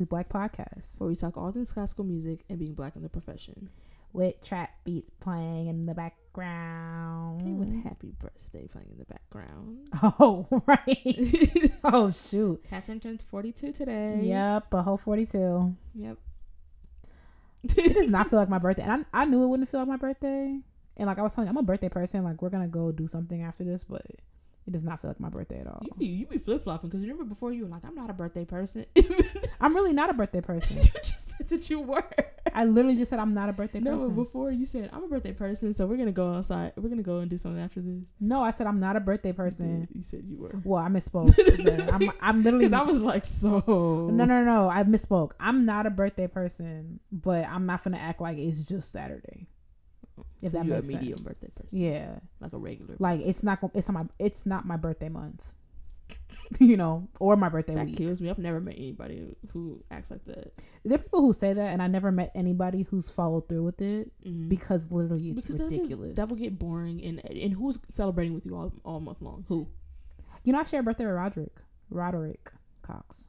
Classically Black Podcast where we talk all things classical music and being black in the profession. with trap beats playing in the background. Okay, with happy birthday playing in the background. Oh, right. oh, shoot. Catherine turns 42 today. Yep, a whole 42. Yep. It does not feel like my birthday. And I, I knew it wouldn't feel like my birthday. And like I was telling you, I'm a birthday person. Like, we're going to go do something after this, but it does not feel like my birthday at all. You be, you be flip flopping because remember before you were like, I'm not a birthday person. I'm really not a birthday person. you just said that you were. I literally just said I'm not a birthday No, person. No, before you said, I'm a birthday person, so we're going to go outside. We're going to go and do something after this. No, I said I'm not a birthday person. You said you were. Well, I misspoke. I'm, I'm literally. Because I was like, so. No, no, no. I misspoke. I'm not a birthday person, but I'm not gonna act like it's just Saturday. If so that makes a medium sense. birthday person. Yeah, Like a regular. like it's not. It's not my. It's not my birthday month. you know, or my birthday that week. kills me. I've never met anybody who acts like that. There are people who say that, and I never met anybody who's followed through with it Mhm. because literally it's Because ridiculous. That will get boring. And and who's celebrating with you all, all month long? Who? you know, I share a birthday with Roderick. Roderick Cox.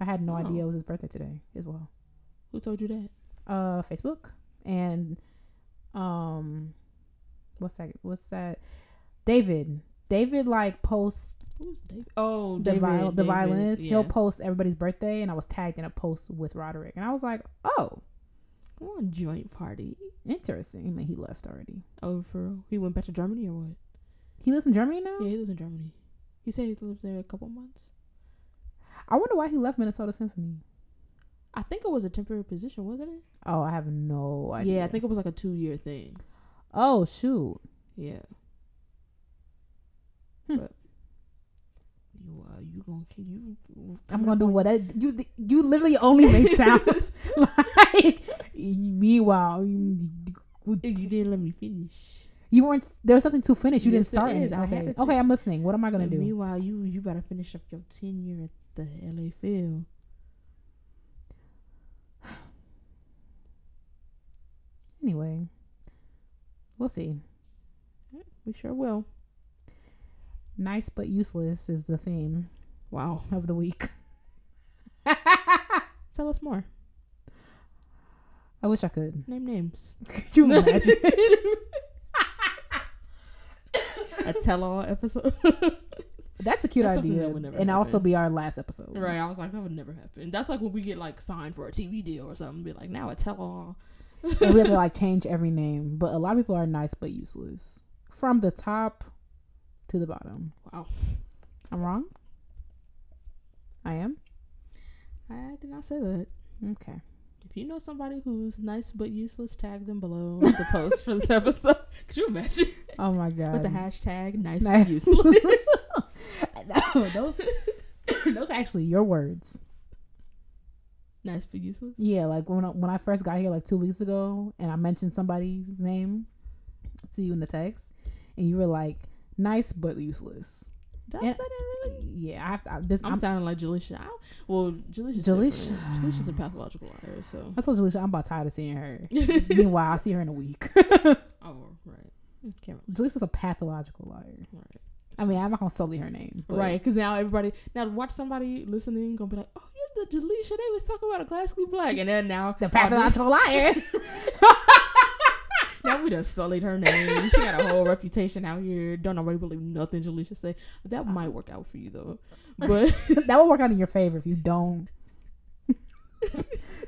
I had no Oh. idea it was his birthday today as well. Who told you that? uh Facebook and um what's that what's that David David like posts Who's David? Oh, the David, viol- the David, violinist yeah. he'll post everybody's birthday and I was tagged in a post with Roderick and I was like oh Come on, joint party. interesting I mean he left already Oh, for real? He went back to Germany or what? he lives in Germany now Yeah, he lives in Germany. He said he lived there a couple months. I wonder why he left Minnesota Symphony I think it was a temporary position, wasn't it? oh I have no idea Yeah, I think it was like a two year thing. oh shoot Yeah. Hmm. But you uh, you gonna you I'm gonna do what I, you you literally only made sounds like meanwhile you, You didn't let me finish. You weren't. There was something to finish. You Yes, didn't start there it. is. I Okay. Okay. I'm listening. What am I gonna do? Meanwhile, you you better finish up your tenure at the LA Phil. Anyway, we'll see. We sure will. Nice but useless is the theme Wow. of the week. Tell us more. I wish I could. Name names. Could you imagine? a tell-all episode. That's a cute That's idea, that would never and also be our last episode. right. I was like, that would never happen. That's like when we get like signed for a TV deal or something. Be like, now a tell-all. And we have to like change every name, but a lot of people are nice but useless from the top to the bottom. Wow. I'm wrong. I am. I did not say that. Okay. If you know somebody who's nice but useless, tag them below the post for this episode. Could you imagine? Oh my god. With the hashtag nice Nice. but useless. no, those, those are actually your words. Nice but useless. Yeah, like when I, when I first got here like two weeks ago, and I mentioned somebody's name to you in the text, and you were like, "Nice but useless." Did I Yeah. say that really? Yeah, I have to. I, this, I'm, I'm, sounding like Jalisha. I, well, Jalisha's Jalisha. different. Jalisha's a pathological liar, so. I told Jaleisha I'm about tired of seeing her. Meanwhile, I see her in a week. Oh, right. Can't Jaleisha's a pathological liar. right. I mean, I'm not gonna sully her name. but- Right, because now everybody now watch somebody listening gonna be like, "Oh, the Jalisha they was talking about a classically black," and then now The pathological liar. now we done sullied her name. She got a whole reputation out here. Don't nobody believe nothing Jalisha say. That might work out for you though, but that will work out in your favor if you don't.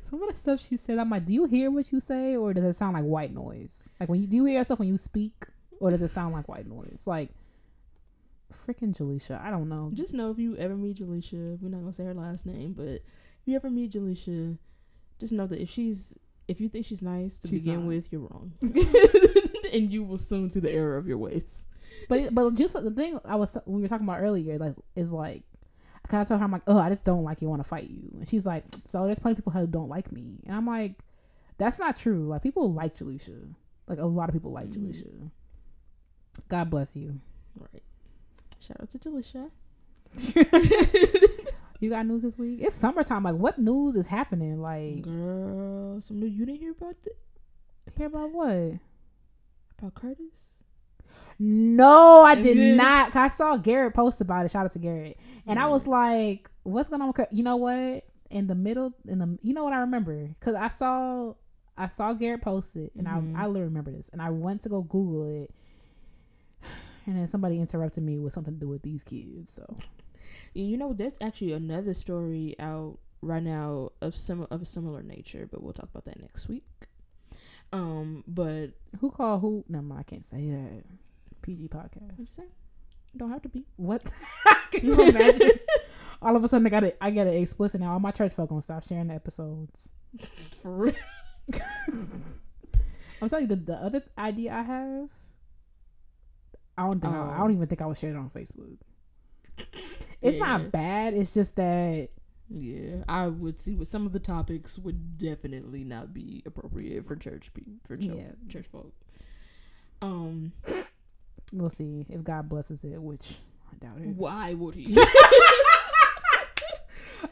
Some of the stuff she said, I'm like, do you hear what you say, or does it sound like white noise? Like when you do you hear yourself when you speak, or does it sound like white noise? Like freaking Jaleisha, I don't know. just know if you ever meet Jalisha, we're not gonna say her last name, but if you ever meet Jalisha, just know that if she's if you think she's nice to She's begin not. with, you're wrong, and you will soon see the error of your ways. But but just the thing I was we were talking about earlier, like is like I kind of told her I'm like, oh, I just don't like you, want to fight you, and she's like, so there's plenty of people who don't like me, and I'm like, that's not true. Like people like Jaleisha, like a lot of people like Mhm. Jaleisha. God bless you. Right. Shout out to Jalisha. You got news this week? It's summertime. Like, what news is happening? Like, Girl, some new you didn't hear about it hear about what? about Curtis? No, I did not. 'Cause I saw Garrett post about it. Shout out to Garrett. And I was like, what's going on with Kurt? You know what? in the middle in the you know what I remember because I saw I saw Garrett post it and Mhm. I I literally remember this and I went to go Google it and then somebody interrupted me with something to do with these kids so You know, there's actually another story out right now of some of a similar nature, but we'll talk about that next week. Um, but who called who? No, I can't say that. PG what you podcast. say? Don't have to be. What? Can you imagine? All of a sudden, I got it. I got it explicit now. All my church folk gonna stop sharing the episodes. For real. I'm telling you, the, the other idea I have, I don't think I, I Oh. don't even think I would share it on Facebook. It's Yeah. not bad. It's just that Yeah, I would see what some of the topics would definitely not be appropriate for church people for church, Yeah. church folk. Um, we'll see if God blesses it, which I doubt it. why would he?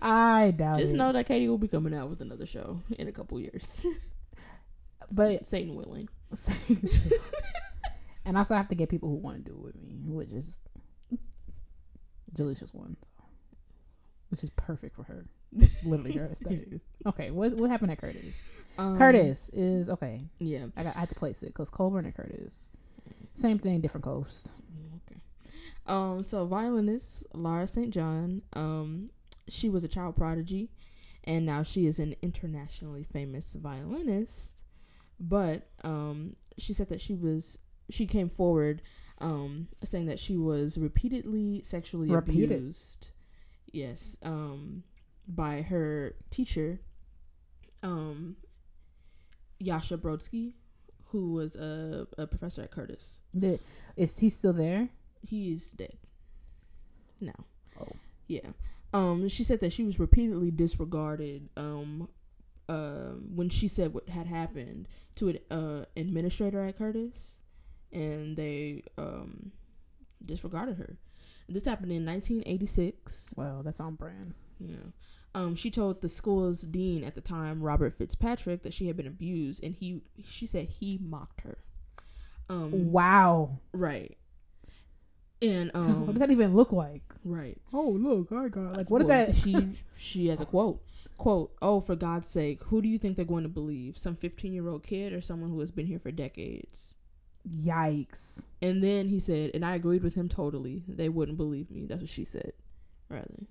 I doubt it. Just it. know that Katie will be coming out with another show in a couple years. But Satan willing. and also, I have to get people who want to do it with me, which is delicious one, so. which is perfect for her. It's literally her aesthetic. Okay, what what happened at Curtis? Um, Curtis is okay. Yeah. I got I had to place it because Colburn and Curtis, same thing, different coast. Okay. Um, so violinist Lara St. John, um, she was a child prodigy, and now she is an internationally famous violinist. But um, she said that she was she came forward, um, saying that she was repeatedly sexually Repeated. abused. Yes, um, by her teacher, um, Jascha Brodsky, who was a, a professor at Curtis. Did, is he still there? He is dead. No. Oh. Yeah. Um, she said that she was repeatedly disregarded. Um, uh, when she said what had happened to an uh, administrator at Curtis, and they um disregarded her. This happened in 1986. Well, that's on brand. Yeah. Um, she told the school's dean at the time, Robert Fitzpatrick, that she had been abused, and he she said he mocked her. Um, Wow. right. And what um, does that even look like? right. Oh, look, I got like what is Well, that? She she has a quote. Quote, oh, for God's sake, who do you think they're going to believe? Some 15 year old kid or someone who has been here for decades? Yikes. And then he said, and I agreed with him totally. They wouldn't believe me. That's what she said. Rather.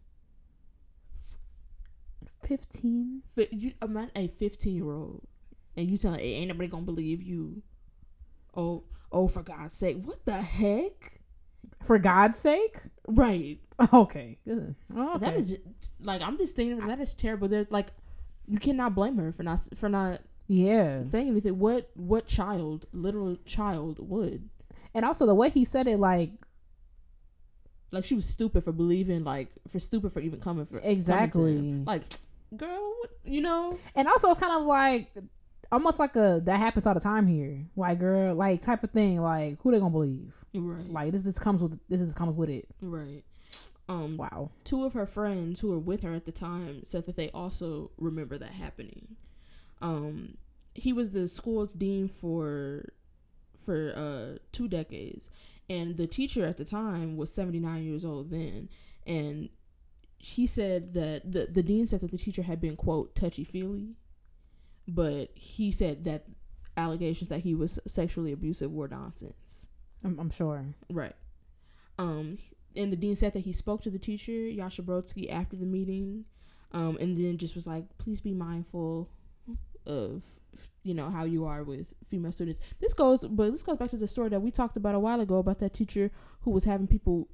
Fifteen. But you imagine a 15 year old and you telling, hey, ain't nobody going to believe you. Oh, oh, for God's sake. What the heck? For God's sake. Right. Okay. Good. Oh, okay. That is like I'm just thinking that is terrible. There's like you cannot blame her for not for not yeah. saying anything. What what child, literal child, would And also the way he said it, like like she was stupid for believing, like for stupid for even coming for coming Exactly. him. Like, girl, what, you know, and also it's kind of like almost like a that happens all the time here. Like girl, like type of thing. Like who they gonna believe? right, Like this just comes with this just comes with it. right. Um, Wow. two of her friends who were with her at the time said that they also remember that happening. Um, he was the school's dean for for uh two decades, and the teacher at the time was seventy nine years old then, and he said that the the dean said that the teacher had been quote touchy feely, but he said that allegations that he was sexually abusive were nonsense. I'm, I'm sure. Right. Um, and the dean said that he spoke to the teacher, Jascha Brodsky, after the meeting, um, and then just was like, please be mindful of, you know, how you are with female students. This goes, but this goes back to the story that we talked about a while ago about that teacher who was having people,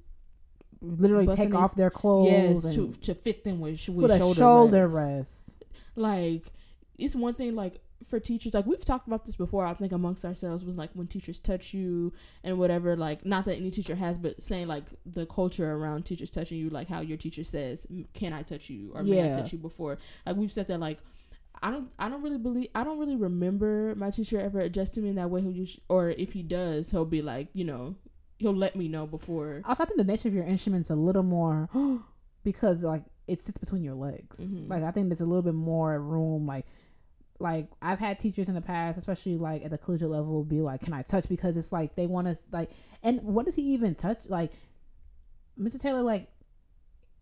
Literally take off their clothes yes, to, to fit them with, with shoulder, shoulder, rest. rest. Like, it's one thing, like, for teachers, like, we've talked about this before, I think, amongst ourselves, was like when teachers touch you and whatever, like, not that any teacher has, but saying, like, the culture around teachers touching you, like, how your teacher says, Can I touch you? or May I touch you before? Like, we've said that, like, I don't, I don't really believe, I don't really remember my teacher ever adjusting me in that way. Who you, sh- or if he does, he'll be like, you know, he'll let me know before. Also, I think the nature of your instrument's a little more because like it sits between your legs. Mhm. Like I think there's a little bit more room. Like, like I've had teachers in the past, especially like at the collegiate level, be like, "Can I touch?" Because it's like they want to like, and what does he even touch? Like, Mr. Taylor, like,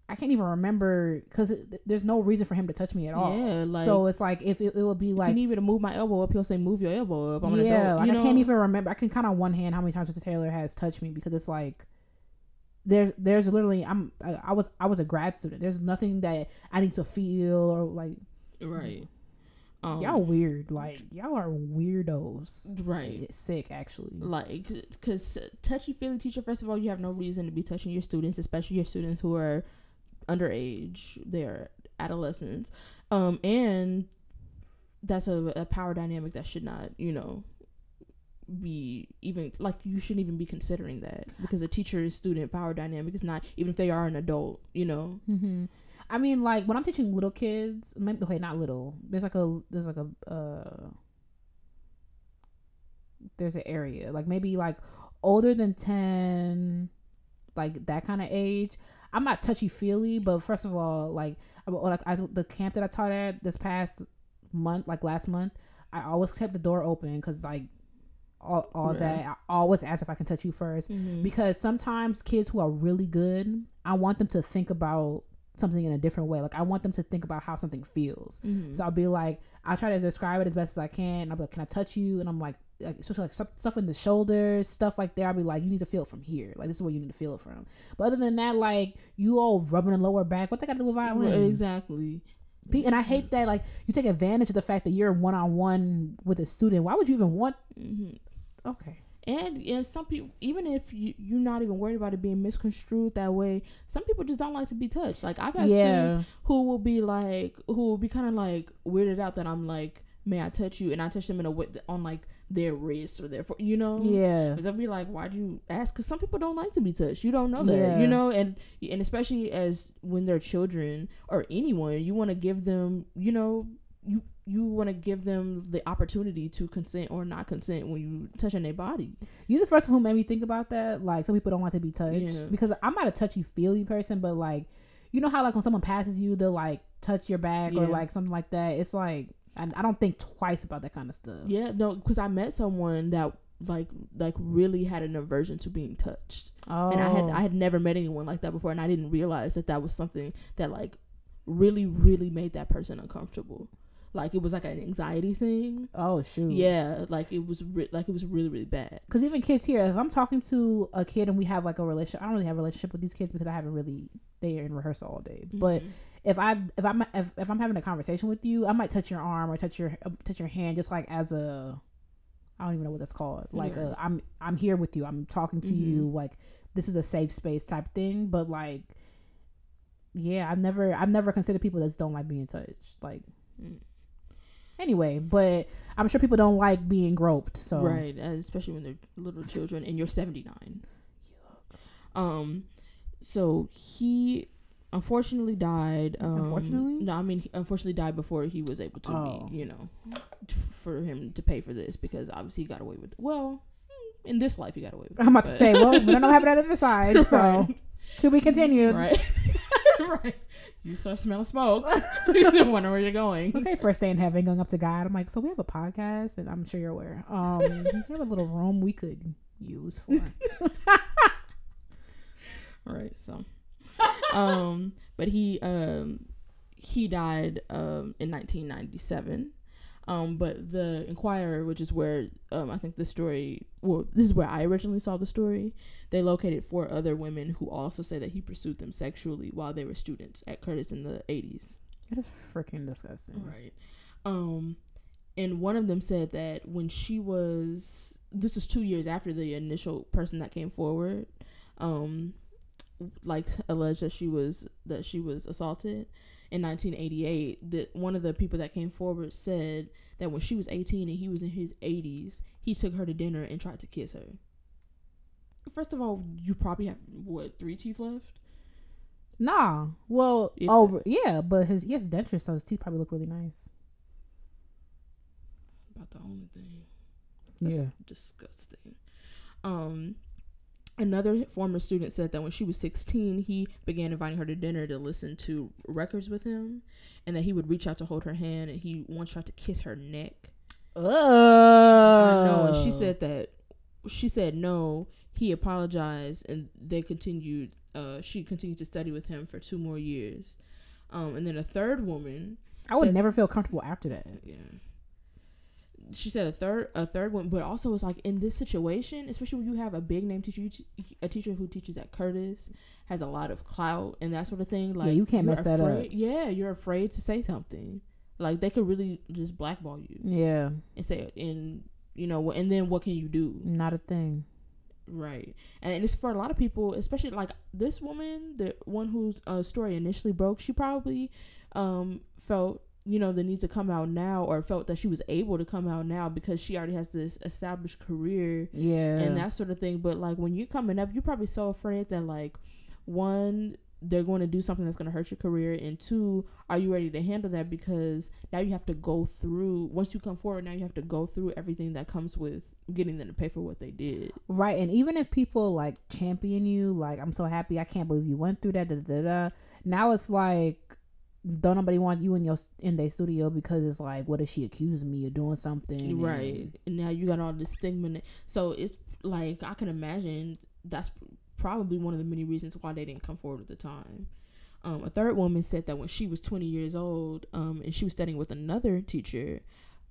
I can't even remember because there's no reason for him to touch me at all. Yeah, like so it's like if it, it would be if like you need me to move my elbow up, he'll say move your elbow up. I'm yeah, like you I know? can't even remember. I can count on one hand how many times Mr. Taylor has touched me because it's like there's there's literally I'm I, I was I was a grad student. There's nothing that I need to feel or like right. Um, y'all weird. Like y'all are weirdos. right. It's sick actually. like because touchy feely teacher first of all you have no reason to be touching your students especially your students who are underage they're adolescents um and that's a, a power dynamic that should not you know be even like you shouldn't even be considering that because a teacher student power dynamic is not even if they are an adult you know hmm I mean, like when I'm teaching little kids, maybe okay, not little. There's like a there's like a uh, there's an area like maybe like older than ten, like that kind of age. I'm not touchy feely, but first of all, like like I, the camp that I taught at this past month, like last month, I always kept the door open because like all all Yeah. that I always ask if I can touch you 1st mm-hmm. because sometimes kids who are really good, I want them to think about something in a different way. Like I want them to think about how something feels. Mhm. So I'll be like, I'll try to describe it as best as I can. I'll be like, can I touch you? And I'm like, like especially like stuff, stuff in the shoulders, stuff like that. I'll be like, you need to feel it from here. Like this is where you need to feel it from. But other than that, like you all rubbing the lower back, what they got to do with violin? Well, exactly And I hate that like you take advantage of the fact that you're one on one with a student. Why would you even want? hmm Okay. And and some people, even if you you're not even worried about it being misconstrued that way, some people just don't like to be touched. Like I've had students who will be like, who will be kind of like weirded out that I'm like, may I touch you? And I touch them in a way on like their wrist or their, fo- you know, Yeah. Because they'll be like, why'd you ask? Because some people don't like to be touched. You don't know that, Yeah. you know, and and especially as when they're children or anyone, you want to give them, you know, you you want to give them the opportunity to consent or not consent when you touching their body. You're the first one who made me think about that. Like some people don't want to be touched Yeah. because I'm not a touchy feely person, but like you know how like when someone passes you, they'll like touch your back or like something like that. It's like I, I don't think twice about that kind of stuff. Yeah, no, because I met someone that like like really had an aversion to being touched, Oh, and I had oh. I had never met anyone like that before, and I didn't realize that that was something that like really really made that person uncomfortable. Like it was like an anxiety thing. oh shoot. Yeah, like it was re- like it was really really bad. Because even kids here, if I'm talking to a kid and we have like a relationship, I don't really have a relationship with these kids because I haven't really they are in rehearsal all day. But Mhm. if I if I'm if, if I'm having a conversation with you, I might touch your arm or touch your uh, touch your hand, just like as a I don't even know what that's called. Like Yeah. a, I'm I'm here with you. I'm talking to you. Mhm. Like this is a safe space type thing. But like, yeah, I've never I've never considered people that don't like being touched. Like Mm. Anyway, but I'm sure people don't like being groped. So right, especially when they're little children, and you're 79. Um, so he unfortunately died. Um, Unfortunately? no, I mean he unfortunately died before he was able to Oh. be, you know, for him to pay for this because obviously he got away with. Well, in this life he got away with. I'm about to say, well, we don't know what happened on the other side. So Right. to be continued. right, right. You start smelling smoke. you wonder where you're going. Okay, first day in heaven, going up to God. I'm like, so we have a podcast, and I'm sure you're aware. Um, we have a little room we could use for. right so um but he um he died um in 1997 um but the inquirer which is where um i think the story well this is where i originally saw the story they located four other women who also say that he pursued them sexually while they were students at curtis in the 80s It is freaking disgusting. Right. Um, and one of them said that when she was, this was two years after the initial person that came forward, um, like alleged that she was that she was assaulted in 1988. That one of the people that came forward said that when she was 18 and he was in his 80s, he took her to dinner and tried to kiss her. First of all, you probably have what three teeth left. Nah. Well, If oh yeah, but his he has dentures, so his teeth probably look really nice. About the only thing. That's Yeah. disgusting. Um, another former student said that when she was 16, he began inviting her to dinner to listen to records with him, and that he would reach out to hold her hand, and he once tried to kiss her neck. Ugh. I know, and she said that she said no. He apologized, and they continued uh, she continued to study with him for two more years. Um, and then a third woman. I would said- never feel comfortable after that. Yeah. She said a third, a third one, but also it's like in this situation, especially when you have a big name teacher, a teacher who teaches at Curtis has a lot of clout and that sort of thing. Like you can't mess that up. Yeah, you're afraid to say something. Like they could really just blackball you Yeah, and say, and you know, and then what can you do? not a thing. Right. And it's for a lot of people, especially like this woman, the one whose uh, story initially broke, she probably um, felt, you know, the need to come out now or felt that she was able to come out now because she already has this established career Yeah, and that sort of thing. But like when you're coming up, you're probably so afraid that like one, they're going to do something that's going to hurt your career, and two, are you ready to handle that? Because now you have to go through. Once you come forward, now you have to go through everything that comes with getting them to pay for what they did. right. And even if people like champion you, like I'm so happy, I can't believe you went through that. Da, da, da, da. Now it's like. Don't nobody want you in your in their studio because it's like, what if she accuses me of doing something? right. And- and now you got all this stigma so it's like i can imagine that's probably one of the many reasons why they didn't come forward at the time. Um, a third woman said that when she was 20 years old um, and she was studying with another teacher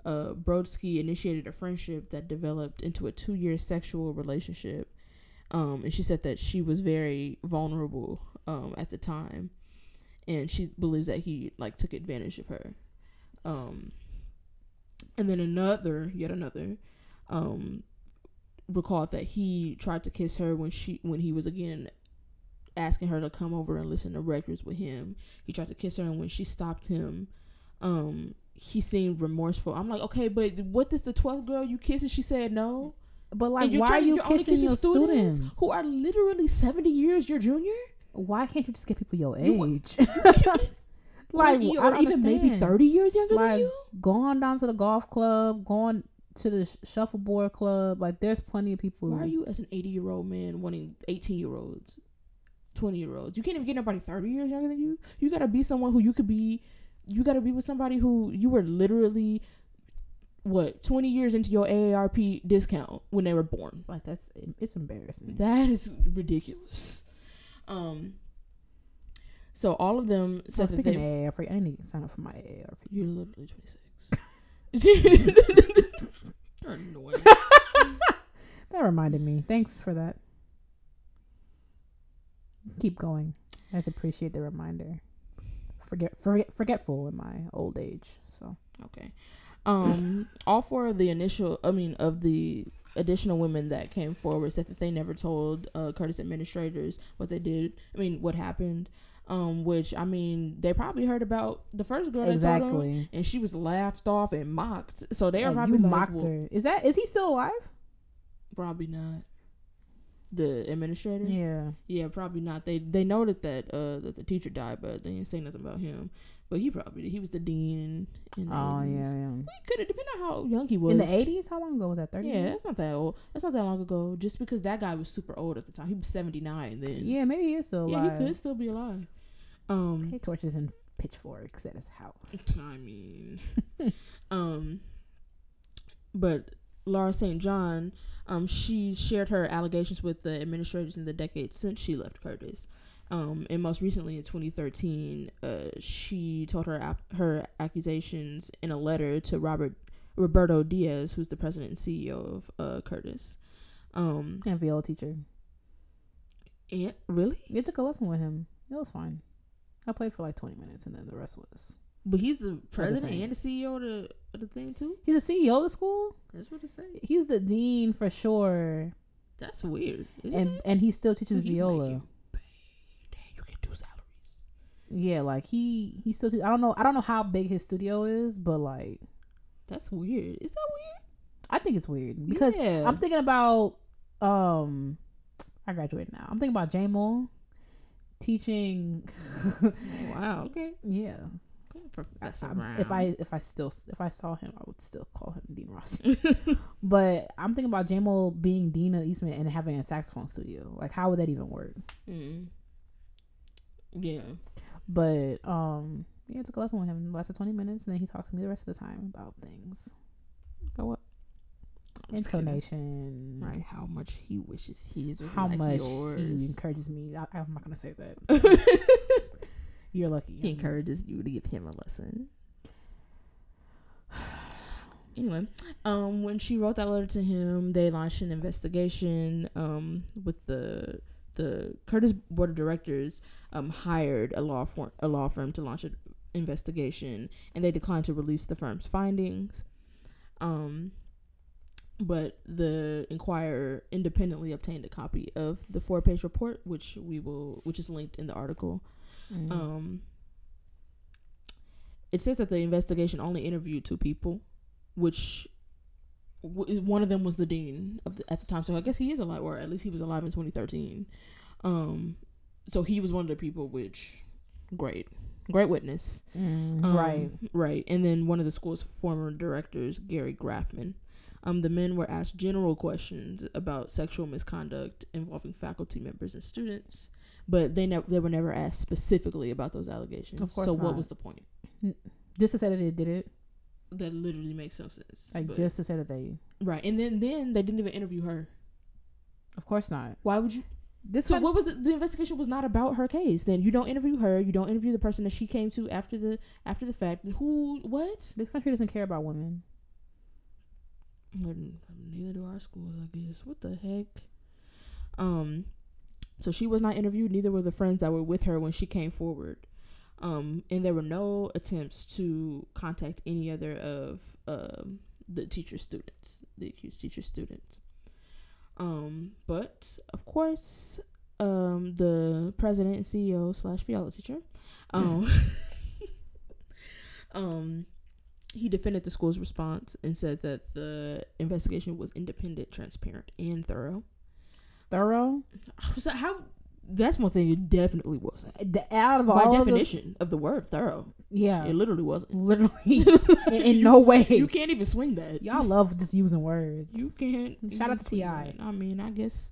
uh, brodsky initiated a friendship that developed into a two-year sexual relationship. Um, and she said that she was very vulnerable um, at the time and she believes that he like took advantage of her um, and then another, yet another, um, recalled that he tried to kiss her when she when he was again asking her to come over and listen to records with him. He tried to kiss her, and when she stopped him, um, he seemed remorseful. I'm like, okay, but what does the twelfth girl you kissed and she said no? But like, why are trying- you you're only kissing your students? who are literally seventy years your junior? Why can't you just get people your You- age? Or, like, or even maybe thirty years younger than Like, you. going down to the golf club, going to the sh- shuffleboard club. Like, there's plenty of people. Why are you, as an 80 year old man, wanting 18 year olds, 20 year olds? You can't even get nobody 30 years younger than you. You gotta be someone who you could be. You gotta be with somebody who you were literally, what, 20 years into your AARP discount when they were born. Like, that's it's embarrassing. That is ridiculous. Um. So all of them said that speaking they. of AARP, I need to sign up for my AARP. You're literally 26. You're annoying. That reminded me. Thanks for that. Keep going. I just appreciate the reminder. Forget, forget forgetful in my old age. So Okay. Um, all four of the initial, I mean, of the additional women that came forward said that they never told uh, Curtis administrators what they did. I mean, what happened. Um, which I mean, they probably heard about the first girl that told them, exactly. and she was laughed off and mocked. So they are Like, probably like, mocked well, her. Is that is he still alive? Probably not. The administrator. Yeah. Yeah, probably not. They they noted that uh that the teacher died, but they didn't say nothing about him. But he probably he was the dean. In the Oh 80s. yeah, yeah. He could have depending on how young he was. In the eighties, how long ago was that? Thirty. Yeah, that's not that old. That's not that long ago. Just because that guy was super old at the time, he was seventy nine then. Yeah, maybe he is still yeah, alive. he could still be alive. Um, Okay, torches and pitchforks at his house. I mean, um, but Laura St. John, um, she shared her allegations with the administrators in the decades since she left Curtis. Um, and most recently in 2013, uh, she told her ap- her accusations in a letter to Robert Roberto Diaz, who's the president and CEO of uh, Curtis. Um, And viola teacher. and really, You took a lesson with him. It was fine. I played for like twenty minutes, and then the rest was. but he's the president thing. and the CEO of the, of the thing too. He's the CEO of the school. That's what it say. He's the dean for sure, That's weird. And it? and he still teaches He viola. making paid. Dang, you can do salaries. Yeah, like he he still. I don't know. I don't know how big his studio is, but like That's weird. Is that weird? I think it's weird because Yeah. I'm thinking about um I graduated now. I'm thinking about J Moore teaching wow. Okay. yeah. Professor I'm- if I if I still if I saw him, I would still call him Dean Rossi. but I'm thinking about J Mo being Dean of Eastman and having a saxophone studio. Like, how would that even work? mm. Yeah. But um, yeah, I took a lesson with him. It lasted 20 minutes, and then he talked to me the rest of the time about things. About what? Intonation, Right, how much he wishes his was how like much yours. he encourages me. I, I'm not gonna say that. You're lucky. he encourages you to give him a lesson. Anyway, um, when she wrote that letter to him, they launched an investigation. Um, with the the Curtis board of directors, um, hired a law firm a law firm to launch an investigation, and they declined to release the firm's findings. Um, but the Inquirer independently obtained a copy of the four page report, which we will, which is linked in the article. Mhm. Um, it says that the investigation only interviewed two people, which w- one of them was the dean of the, at the time. So I guess he is alive, or at least he was alive in 2013. Um, so he was one of the people, which great, great witness. Mm, Um, right. right. And then one of the school's former directors, Gary Graffman. Um, the men were asked general questions about sexual misconduct involving faculty members and students, but they never they were never asked specifically about those allegations. Of course so what was the point? Just to say that they did it, That literally makes no sense. like But- just to say that they. right, and then then they didn't even interview her. Of course not. Why would you? This So what was the, the investigation was not about her case. Then you don't interview her. You don't interview the person that she came to after the after the fact. Who? What? this country doesn't care about women. Neither do our schools, I guess. What the heck? Um, so she was not interviewed. Neither were the friends that were with her when she came forward. Um, and there were no attempts to contact any other of um the teacher students, the accused teacher students. Um, but of course, um, the president and CEO slash viola teacher, um, um, he defended the school's response and said that the investigation was independent, transparent, and thorough. Thorough. So how? That's one thing it definitely wasn't. The, out of By all of the- definition of the word thorough, yeah, it literally wasn't. literally, in, in no way. You can't even swing that. Y'all love just using words. You can't. Shout out to T.I.. I mean, I guess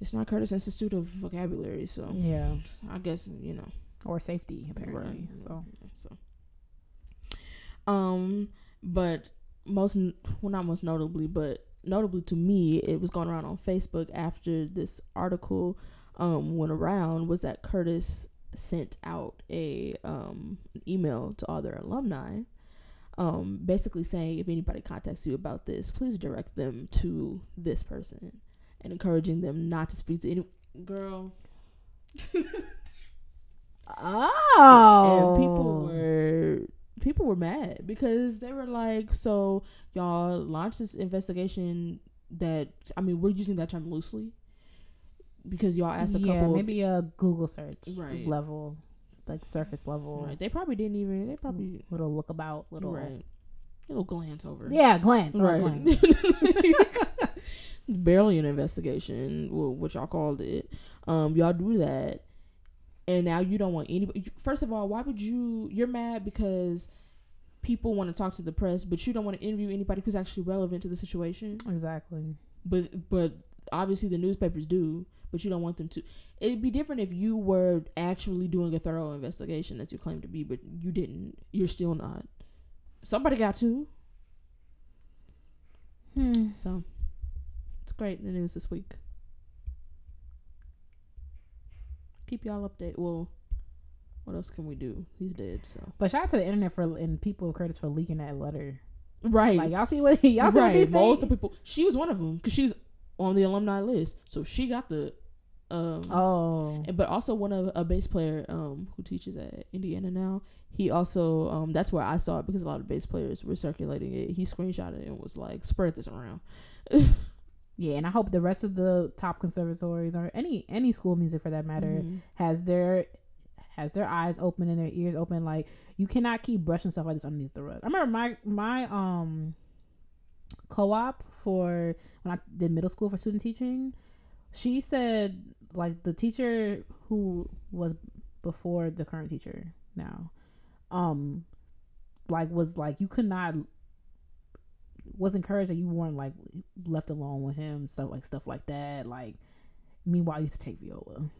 it's not Curtis Institute of Vocabulary, so yeah, I guess you know. or safety apparently. Right. So so. Um, but most well, not most notably, but notably to me, it was going around on Facebook after this article um went around was that Curtis sent out a um email to all their alumni um basically saying if anybody contacts you about this please direct them to this person and encouraging them not to speak to any girl. Oh, and people were people were mad because they were like so y'all launched this investigation that i mean we're using that term loosely because y'all asked a yeah, couple maybe a Google search Right. level, like surface level, right. They probably didn't even they probably little look about, little right. Little glance over. Yeah, glance, right. glance. barely an investigation wh- what y'all called it. Um y'all do that and now you don't want anybody first of all why would you you're mad because people want to talk to the press but you don't want to interview anybody who's actually relevant to the situation? Exactly. but but obviously the newspapers do but you don't want them to. It'd be different if you were actually doing a thorough investigation as you claim to be but you didn't. You're still not. Somebody got to. Hmm. so it's great the news this week. Keep y'all updated. Well what else can we do he's dead so. But shout out to the internet for and people credits for leaking that letter. right. Like y'all see what y'all see what these multiple people. She was one of them because she's on the alumni list. So she got the um Oh, And- but also one of a bass player um who teaches at Indiana now. He also um that's where I saw it because a lot of bass players were circulating it. He screenshotted it and was like, "Spread this around." yeah, and I hope the rest of the top conservatories or any any school music for that matter Mhm. has their has their eyes open and their ears open. Like you cannot keep brushing stuff like this underneath the rug. I remember my my um co-op for when I did middle school for student teaching. She said like the teacher who was before the current teacher now, um, like was like you could not was encouraged that you weren't like left alone with him stuff like stuff like that like meanwhile I used to take viola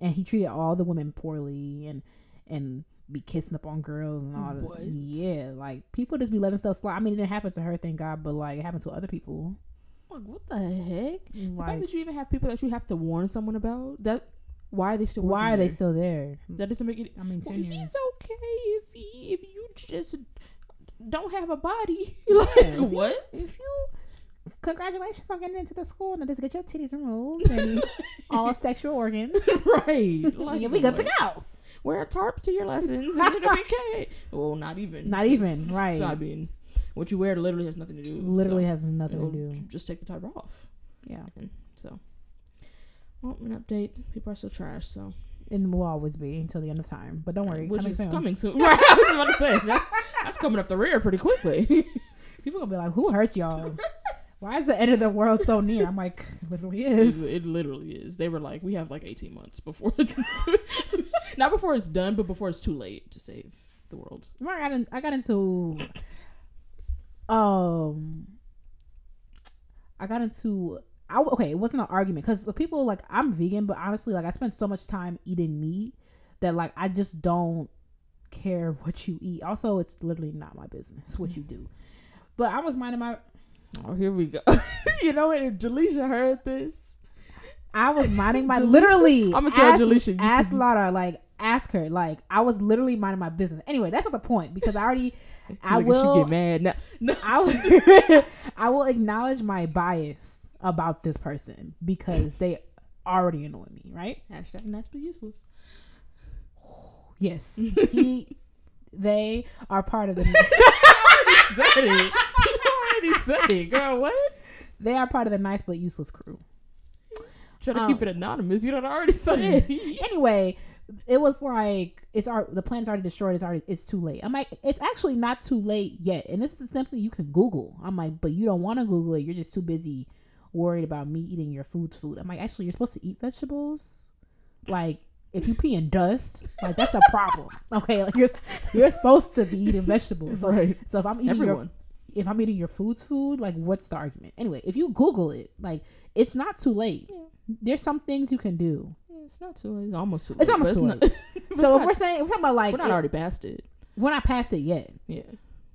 and he treated all the women poorly and and be kissing up on girls and all that. Yeah, like people just be letting stuff slide. I mean, it didn't happen to her, thank God, but like it happened to other people. Like, what the heck? The fact that you even have people that you have to warn someone about that. Why are they still? why are they there? still there? That doesn't make it. I mean, Well, he's okay if he if you just don't have a body. Like you- what? If you, congratulations on getting into the school and just get your titties removed and all sexual organs. right. Like, we good to go. Wear a tarp to your lessons and it'll be okay. Well, not even. Not even, right. I mean, what you wear literally has nothing to do. Literally so has nothing to do. Just take the tarp off. Yeah, And So, well, an update. People are still trash. So, and will always be until the end of time. But don't worry, which coming is soon. coming soon. Right. I was about to say that, that's coming up the rear pretty quickly. People gonna be like, "Who hurt y'all? Why is the end of the world so near?" I'm like, "Literally is." It, it literally is. They were like, we have like 18 months before, not before it's done, but before it's too late to save the world. I I got into um I got into I okay, it wasn't an argument because the people like I'm vegan, but honestly, like I spend so much time eating meat that like I just don't care what you eat. Also, it's literally not my business what you do. But I was minding my Oh, here we go. you know what? If Jaleisha heard this, I was minding my Jaleisha? literally. I'ma tell ask, Jaleisha, Ask Lara, like ask her, like I was literally minding my business. Anyway, that's not the point because I already, I Look will, She get mad now. No. I will, I will acknowledge my bias about this person because they already annoy me, right? Hashtag nice but useless. Yes, he, they are part of the. said it. You already said it, girl. What? They are part of the nice but useless crew. Try to Um, keep it anonymous. You don't already said it. Anyway, it was like it's our the plan's already destroyed. It's already it's too late. I'm like, it's actually not too late yet, and this is something you can Google. I'm like, but you don't want to Google it. You're just too busy worried about me eating your food's food. I'm like, actually, you're supposed to eat vegetables. Like, if you pee in dust, like that's a problem. Okay, like you're you're supposed to be eating vegetables. So, right. so if I'm eating your if I'm eating your food's food, like what's the argument? Anyway, if you Google it, like it's not too late. Yeah. There's some things you can do. It's not too late. It's almost too late. It's almost too late. So if we're saying if we're talking about like We're not it- already past it. we're not past it yet. Yeah.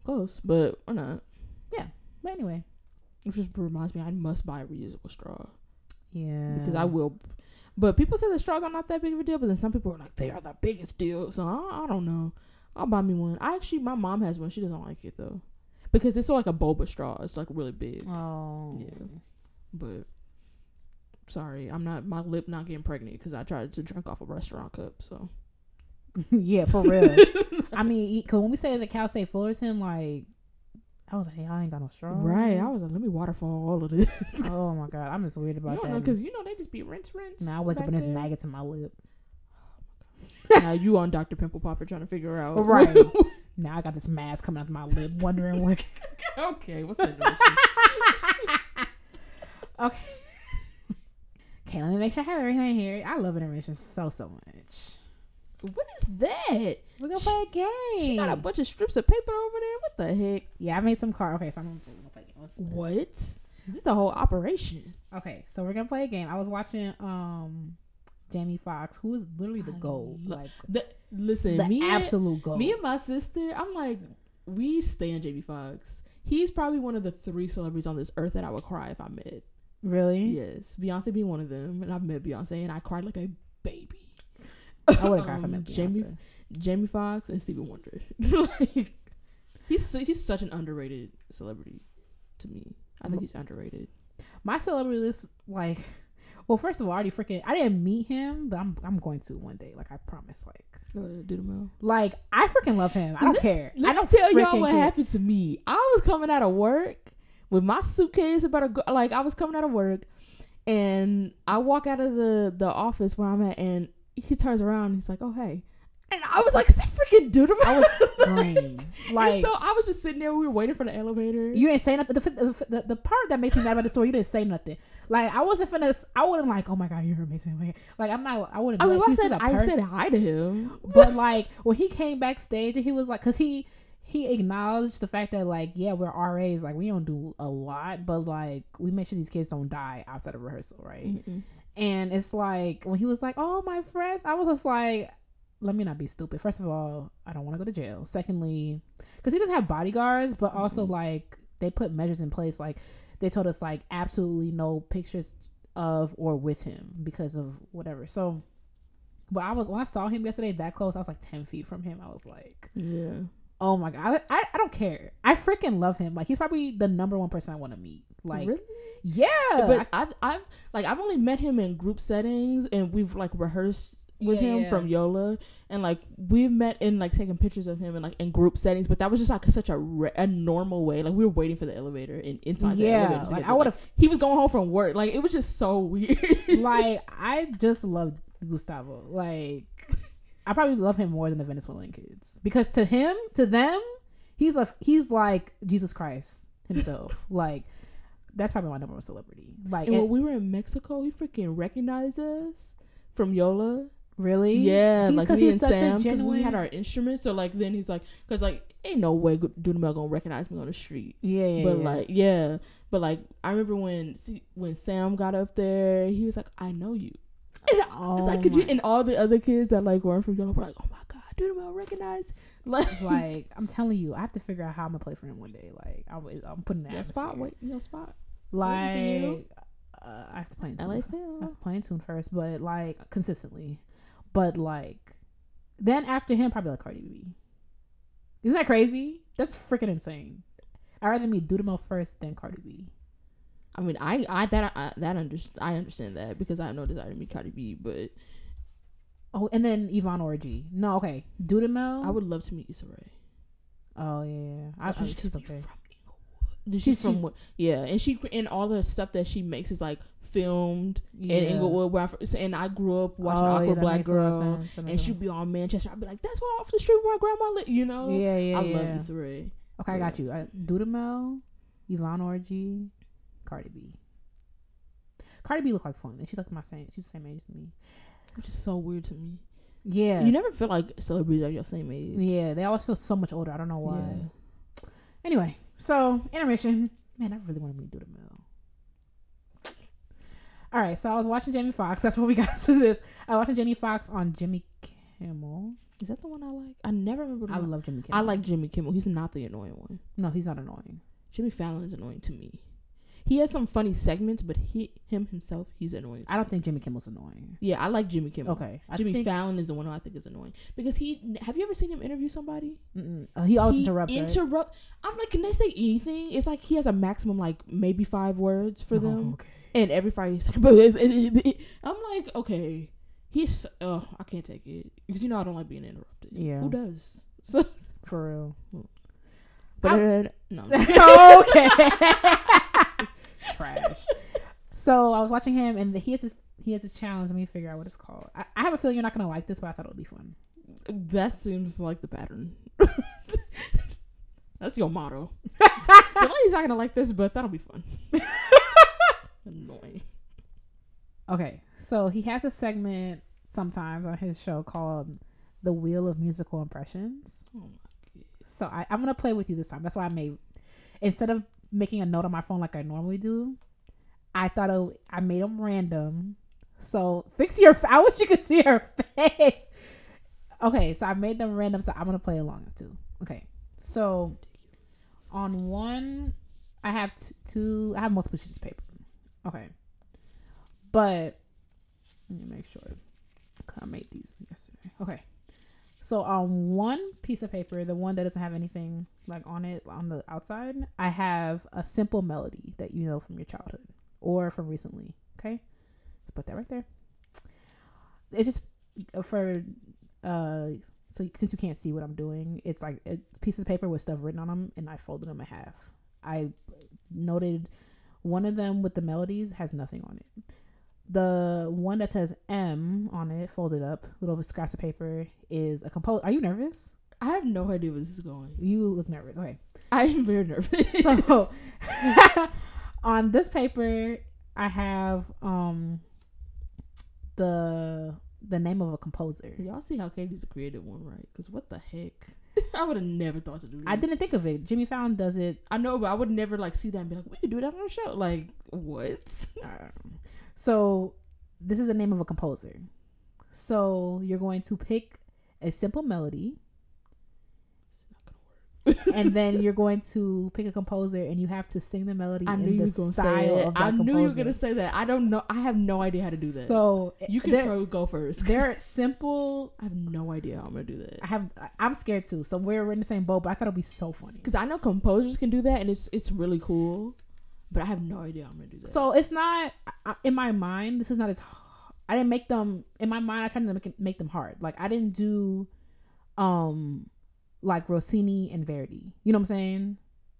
Close, but we're not. Yeah. But anyway, it just reminds me, I must buy a reusable straw yeah, because I will. But people say the straws are not that big of a deal, but then some people are like they are the biggest deal. So I, I don't know. I'll buy me one. I actually, my mom has one. She doesn't like it though, because it's like a boba straw. It's like really big. Oh, Yeah. But sorry, I'm not. My lip not getting pregnant because I tried to drink off a restaurant cup. So yeah, for real. I mean, cause when we say the Cal State Fullerton, like, I was like, hey, I ain't got no straw. right, I was like, let me waterfall all of this. oh my god, I'm just weird about don't that. because you know they just be rinse, rinse. now I wake up and there's maggots in my lip. Oh now you on Dr. Pimple Popper trying to figure out. Right. now I got this mask coming out of my lip, wondering what. okay, what's that? okay. Okay, let me make sure I have everything here. I love intermission so so much. what is that? We're gonna play a game. She got a bunch of strips of paper over there. What the heck? yeah, I made some cards. Okay, so I'm gonna, play a game. Let's- What? This is the whole operation. Okay, so we're gonna play a game. I was watching um Jamie Foxx, who is literally the lo- like The, listen, the me and, absolute gold. me and my sister, I'm like, we stand Jamie Foxx. He's probably one of the three celebrities on this earth that I would cry if I met. Really? Yes, Beyonce being one of them, and I've met Beyonce, and I cried like a baby. I wouldn't cry if I Um, met Jamie Beyonce. Jamie Foxx and Stevie Wonder. like, he's he's such an underrated celebrity to me. I think he's underrated. My celebrity list, like, well, first of all, I already freaking, I didn't meet him, but I'm I'm going to one day. Like I promise. Like, Uh, do the mail. like I freaking love him. I don't Let- care. Let I don't me tell y'all what care. happened to me. I was coming out of work with my suitcase about to go. Like I was coming out of work, and I walk out of the the office where I'm at, and he turns around. and He's like, "Oh hey," and I was like, "Is that freaking dude?" I would scream. And Like so I was just sitting there. We were waiting for the elevator. you didn't say nothing. The, the, the, the part that makes me mad about the story, you didn't say nothing. Like I wasn't finna. I wouldn't like. Oh my god, you're amazing. Like I'm not. I wouldn't. I mean, like, I said I said hi to him. But like when he came backstage and he was like, cause he he acknowledged the fact that like yeah we're RAs like we don't do a lot, but like we make sure these kids don't die outside of rehearsal, right? Mm-mm. And it's like when he was like, oh my friends, I was just like. Let me not be stupid. First of all, I don't want to go to jail. Secondly, because he doesn't have bodyguards, but also Mhm. like they put measures in place. Like they told us like absolutely no pictures of or with him because of whatever. So, but I was when I saw him yesterday that close, I was like ten feet from him. I was like, Yeah. Oh my god, I, I don't care. I freaking love him. Like he's probably the number one person I want to meet. Like, Really? yeah, but I- I've I've like I've only met him in group settings and we've like rehearsed with Yeah, him yeah. from Yola and like we've met in like taking pictures of him in like in group settings but that was just like such a re- a normal way like we were waiting for the elevator and inside the yeah. elevator to Like I would Like, have he was going home from work like it was just so weird like I just love Gustavo. Like I probably love him more than the Venezuelan kids because to him, to them, he's a he's like Jesus Christ himself. like that's probably my number one celebrity. Like and and- when we were in Mexico he freaking recognized us from Yola really, Yeah, He- like me and Sam, because we had our instruments. So like, then he's like, because like, ain't no way Dudamel gonna recognize me on the street. yeah, yeah, but yeah. like, yeah, but like, I remember when see, when Sam got up there, he was like, I know you. And Oh like, could you? And all the other kids that like weren't from Yola were like, oh my god, Dudamel recognized. Like, like I'm telling you, I have to figure out how I'm gonna play for him one day. Like I, I'm putting that your spot, wait, your spot. Like uh, I have to play in LA tune. I have to play in tune first, but like consistently. But like then after him, probably like Cardi B. Isn't that crazy? That's freaking insane. I'd rather meet Dudamel first than Cardi B. I mean, I, I that I, that under, I understand that because I have no desire to meet Cardi B, but Oh, and then Yvonne Orji. No, okay. Dudamel. I would love to meet Issa Rae. Oh yeah, yeah. I, I, She's from okay. Inglewood. She's, She's- from what? Yeah, and she and all the stuff that she makes is like filmed Yeah. in Inglewood. Where I, and I grew up watching Oh, yeah, Awkward that Black makes a lot of Girl. And she'd be on Manchester. I'd be like, "That's why off the street where my grandma lived." You know? Yeah, yeah, I yeah. love Issa Rae. Okay, I got you. Uh, Dudamel, Yvonne Orji, Cardi B. Cardi B look like fun, and she's like my same. She's the same age as me. Which is so weird to me. Yeah, You never feel like celebrities are your same age. yeah. They always feel so much older. I don't know why. Yeah. Anyway, so intermission. Man, I really want to meet Dudamel. All right, so I was watching Jamie Foxx. That's what we got to this. I was watching Jamie Foxx on Jimmy Kimmel. Is that the one I like? I never remember. The I one. love Jimmy Kimmel. I like Jimmy Kimmel. He's not the annoying one. No, he's not annoying. Jimmy Fallon is annoying to me. He has some funny segments, but he him himself, he's annoying. I don't think Jimmy Kimmel's annoying. Yeah, I like Jimmy Kimmel. Okay, I Jimmy think, Fallon is the one who I think is annoying because he. Have you ever seen him interview somebody? Uh, he always he interrupts. right? Interrupt. I'm like, can they say anything? It's like he has a maximum like maybe five words for Oh, them, okay. and every Friday he's like, I'm like, okay, he's. Oh, I can't take it because you know I don't like being interrupted. Yeah. who does? So, For real. but uh, no, okay. Trash. So I was watching him, and he has his he has his challenge. Let me figure out what it's called. I, I have a feeling you're not gonna like this, but I thought it would be fun. that seems like the pattern. That's your motto. the lady's not gonna like this, but that'll be fun. Annoying. Okay, so he has a segment sometimes on his show called "The Wheel of Musical Impressions." Oh my So I, I'm gonna play with you this time. That's why I made instead of making a note on my phone like I normally do, I thought it, I made them random. So fix your. I wish you could see her face. Okay, so I made them random. So I'm gonna play along too. Okay, so on one, I have t- two. I have multiple sheets of paper. Okay, but let me make sure. I made these yesterday. Okay. So on one piece of paper, the one that doesn't have anything like on it on the outside, I have a simple melody that you know from your childhood or from recently. Okay, let's put that right there. It's just uh, for uh, so since you can't see what I'm doing, it's like a piece of paper with stuff written on them, and I folded them in half. I noted one of them with the melodies has nothing on it. The one that says M on it, folded up, little scraps of paper, is a compose. Are you nervous? I have no idea where this is going. You look nervous. Okay. I am very nervous. So on this paper, I have um the the name of a composer. y'all see how Katie's a creative one, right? Because what the heck? I would have never thought to do this. I didn't think of it. Jimmy Fallon does it. I know, but I would never like see that and be like, we could do that on a show. Like, what? um, So this is the name of a composer. So you're going to pick a simple melody. and then you're going to pick a composer and you have to sing the melody I in knew you the were gonna style say that I knew you were gonna say that. I don't know. I have no idea how to do that. So you can throw, go first. they're simple. I have no idea how I'm gonna do that. I have. I'm scared too. So we're in the same boat. But I thought it'd be so funny. Because I know composers can do that, and it's it's really cool. But I have no idea how I'm gonna do that. So it's not in my mind. This is not as. I didn't make them in my mind. I tried to make, make them hard. Like I didn't do, um, like Rossini and Verdi. You know what I'm saying?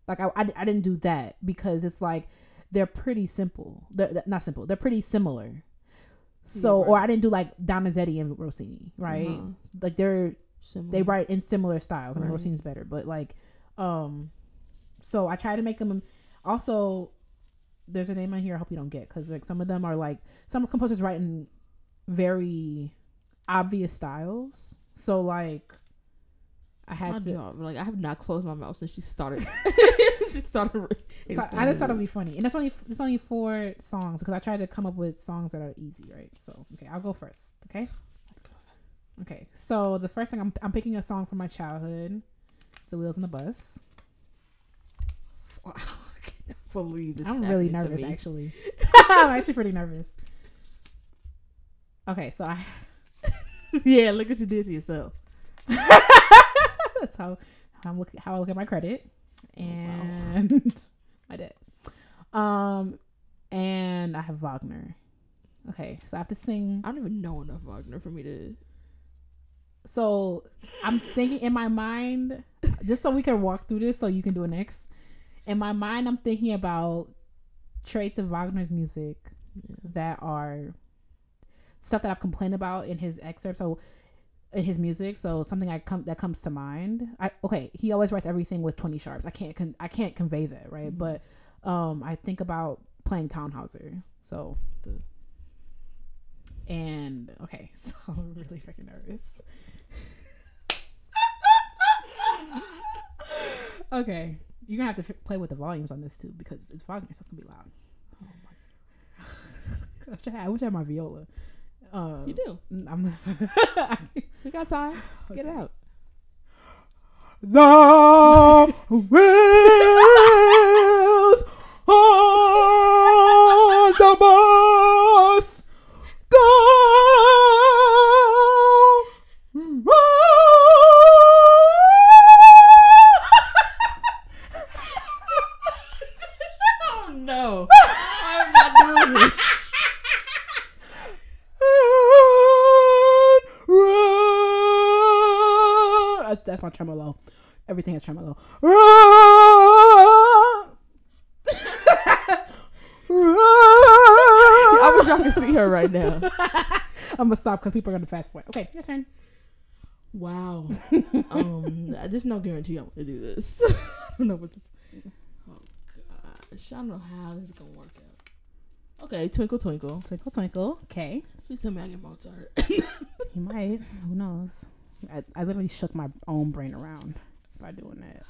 Like I, I, I didn't do that because it's like they're pretty simple. They're, not simple. They're pretty similar. So, Yeah, or. I didn't do like Donizetti and Rossini, right? Uh-huh. Like they're Similar. they write in similar styles. I mean, Right. Rossini's better, but like, um, so I try to make them. Also, there's a name on here. I hope you don't get because like some of them are like some composers write in very obvious styles. So like, I had My to. jaw, like I have not closed my mouth since she started. she started. So I just thought it'd be funny, and that's only it's only four songs because I tried to come up with songs that are easy, right? So okay, I'll go first. Okay. Okay. So the first thing I'm I'm picking a song from my childhood, "The Wheels on the Bus." Wow. I can't believe this. I'm really nervous, actually. I'm actually pretty nervous. Okay, so I yeah, look what you did to yourself. that's how how I'm look how I look at my credit Oh, wow. and my debt. Um, and I have Wagner. Okay, so I have to sing. I don't even know enough Wagner for me to. So I'm thinking in my mind, just so we can walk through this, so you can do it next. In my mind, I'm thinking about traits of Wagner's music that are stuff that I've complained about in his excerpts. So in his music, so something I come that comes to mind. I okay, he always writes everything with twenty sharps. I can't con- I can't convey that right, Mhm. but um, I think about playing Tannhauser. So The- and okay, so I'm really freaking nervous. okay, you're gonna have to f- play with the volumes on this too because it's Wagner, so it's gonna be loud. Oh my gosh, I wish I had my viola. Uh, You do. I'm. We got time. Get it out. The wheels on the bus Everything has tremolo. I wish y'all could see her right now. I'm gonna stop because people are gonna fast forward. Okay, your turn. Wow. um, there's no guarantee I'm gonna do this. I don't know what this. Oh gosh, I don't know how this is gonna work out. Okay, twinkle twinkle. Twinkle, twinkle. Okay, Please tell me I get Mozart. he might. Who knows? I, I literally shook my own brain around by doing that.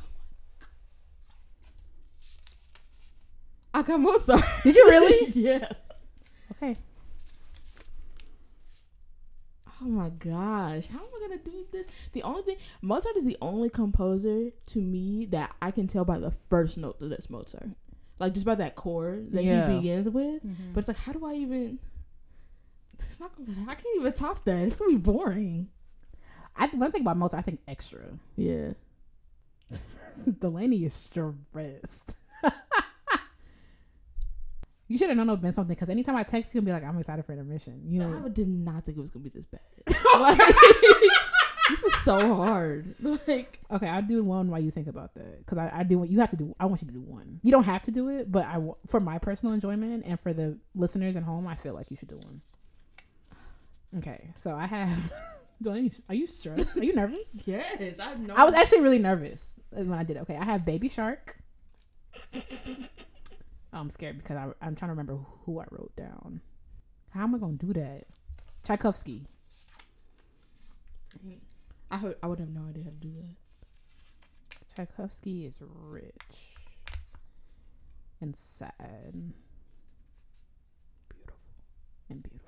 I got Mozart. Did you really? yeah. okay. Oh my gosh, how am I gonna do this? The only thing Mozart is the only composer to me that I can tell by the first note that it's Mozart, like just by that chord that Yeah. he begins with. Mm-hmm. But it's like, how do I even? It's not gonna. I can't even top that. It's gonna be boring. I when I think about Mozart, I think extra. Yeah. Delaney is stressed. you should have known it would been something because anytime I text you and be like, I'm excited for intermission. You know, I did not think it was gonna be this bad. like, this is so hard. Like, okay, I'll do one while you think about that because I, I do what you have to do. I want you to do one. You don't have to do it, but I for my personal enjoyment and for the listeners at home, I feel like you should do one. Okay, so I have. Delaney, are you stressed? Are you nervous? yes, I know. I was actually really nervous when I did it. Okay, I have Baby Shark. Oh, I'm scared because I, I'm trying to remember who I wrote down. How am I gonna do that? Tchaikovsky. I heard. I would have no idea how to do that. Tchaikovsky is rich and sad. Beautiful and beautiful.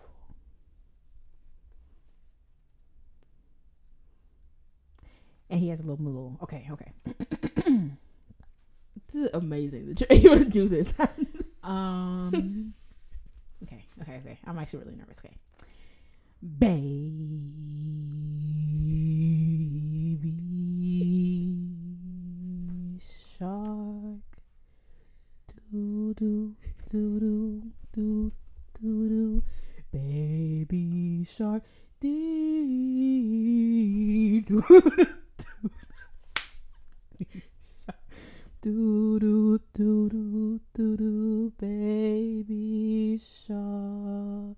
And he has a little little. Okay, okay. This is amazing that you're able to do this. Um. okay, okay, okay. I'm actually really nervous. Okay. Baby shark. Do do do do do do do. Baby shark. Dee do do do do do do do do baby shark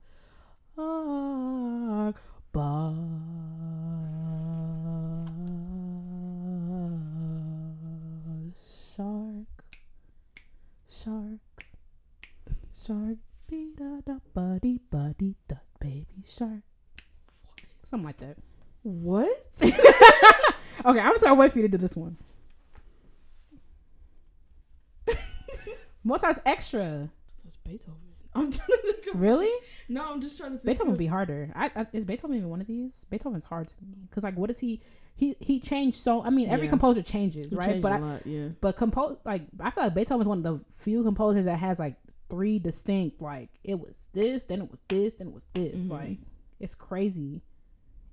shark shark shark be da da buddy buddy da baby shark something like that what? okay i'm gonna wait for you to do this one Mozart's extra. That's Beethoven. I'm trying to think of Really? No, I'm just trying to think. Beethoven would be harder. I, I is Beethoven even one of these? Beethoven's hard to me because like, what is he? He he changed so. I mean, every Yeah. composer changes, He right? But I, lot, yeah. but compose like I feel like Beethoven's one of the few composers that has like three distinct like it was this, then it was this, then it was this. Mhm. Like it's crazy.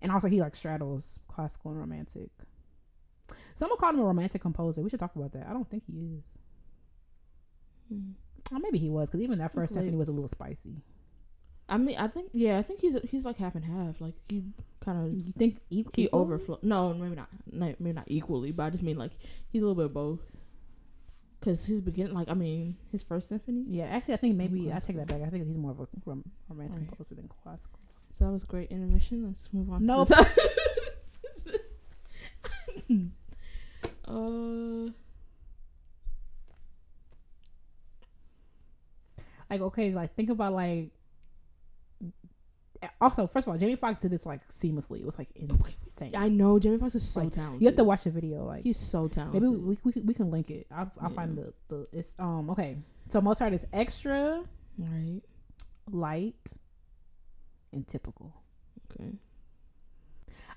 And also he like straddles classical and romantic. Someone called him a romantic composer. We should talk about that. I don't think he is. Mm. Or maybe he was because even that first symphony was a little spicy. I mean, I think yeah, I think he's he's like half and half. Like he kind of You think he overflow. No, maybe not. Maybe not equally, but I just mean like he's a little bit of both. Cause his beginning, like I mean, his first symphony. Yeah, actually, I think maybe I take that back. I think he's more of a rom- romantic Right. composer than classical. So that was a great intermission. Let's move on. Nope. To the uh, Like, okay, like think about like. Also, first of all, Jamie Foxx did this like seamlessly. It was like insane. I know Jamie Foxx is so Like, talented. you have to watch the video. Like, He's so talented. maybe we, we, we can link it. I'll, I'll Yeah. find the the. It's um okay. So Mozart is extra, right. light, and typical. Okay.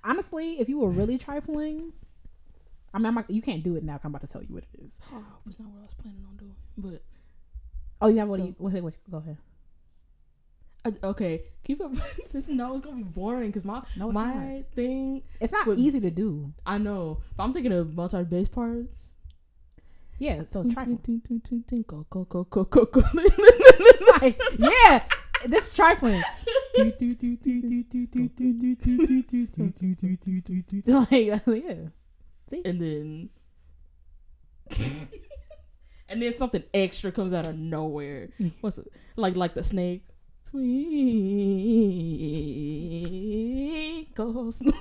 Honestly, if you were really trifling, I mean, I'm not, you can't do it now. I'm about to tell you what it is. Oh, that's not what I was planning on doing. But Oh, you have what? Do you, wait, wait, wait, go ahead. uh, okay, keep up. this no, it's gonna be boring because my No, my not. thing. It's not but- easy to do. I know. If I'm thinking of Mozart bass parts. Yeah, so trifling. Like, yeah, this is trifling. like, yeah. See, and then and then something extra comes out of nowhere. What's it like? Like the snake. Twinkles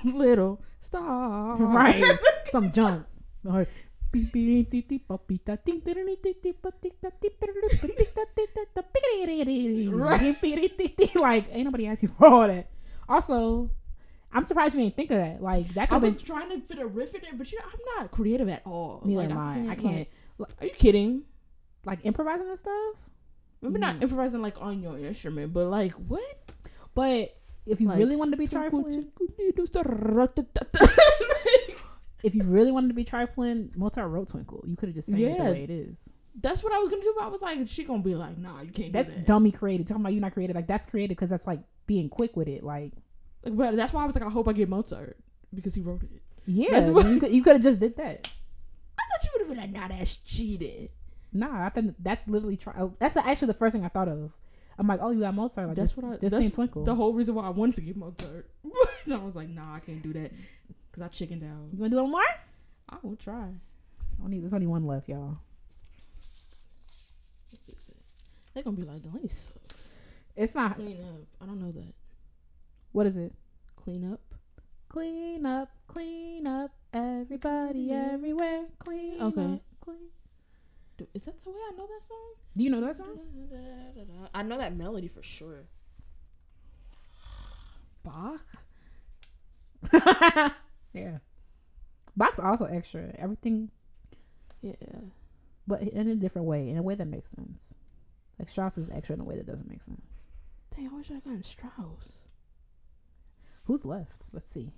little star. right? Some. Or, like ain't nobody ask you for all that. Also, I'm surprised you didn't think of that. Like that I was been. trying to fit a riff in there, but you know, I'm not creative at all. Neither like, am I. I can't. like- are you kidding? Like improvising and stuff. Maybe not Mm. improvising like on your instrument, but like what? But if you Like, really wanted to be trifling, Right. if you really wanted to be trifling, Mozart wrote Twinkle. You could have just sang it Yeah. the way it is. That's what I was gonna do. But I was like, she gonna be like, nah, you can't. That's do that. dummy creative. Talking about you not creative, like that's creative because that's like being quick with it. Like, but that's why I was like, I hope I get Mozart because he wrote it. yeah, That's what- you could have just did that. I thought you would have been like, nah, that's cheating. Nah, I think that's literally try. oh, That's actually the first thing I thought of. I'm like, oh, you got Mozart. Like, That's this, what I- this that's Twinkle. The whole reason why I wanted to get Mozart, I was like, nah, I can't do that because I chickened out. you want to do one more? I will try. Only there's only one left, y'all. Fix it. They're gonna be like, Delaney sucks. It's not. Clean up. I don't know that. What is it? Clean up. Clean up, clean up, everybody, everywhere, clean Okay. up, clean. Do, is that the way I know that song? Do you know that song? I know that melody for sure. Bach. yeah. Bach's also extra. Everything, Yeah. but in a different way, in a way that makes sense. Like Strauss is extra in a way that doesn't make sense. Dang, I wish I gotten Strauss. Who's left? Let's see.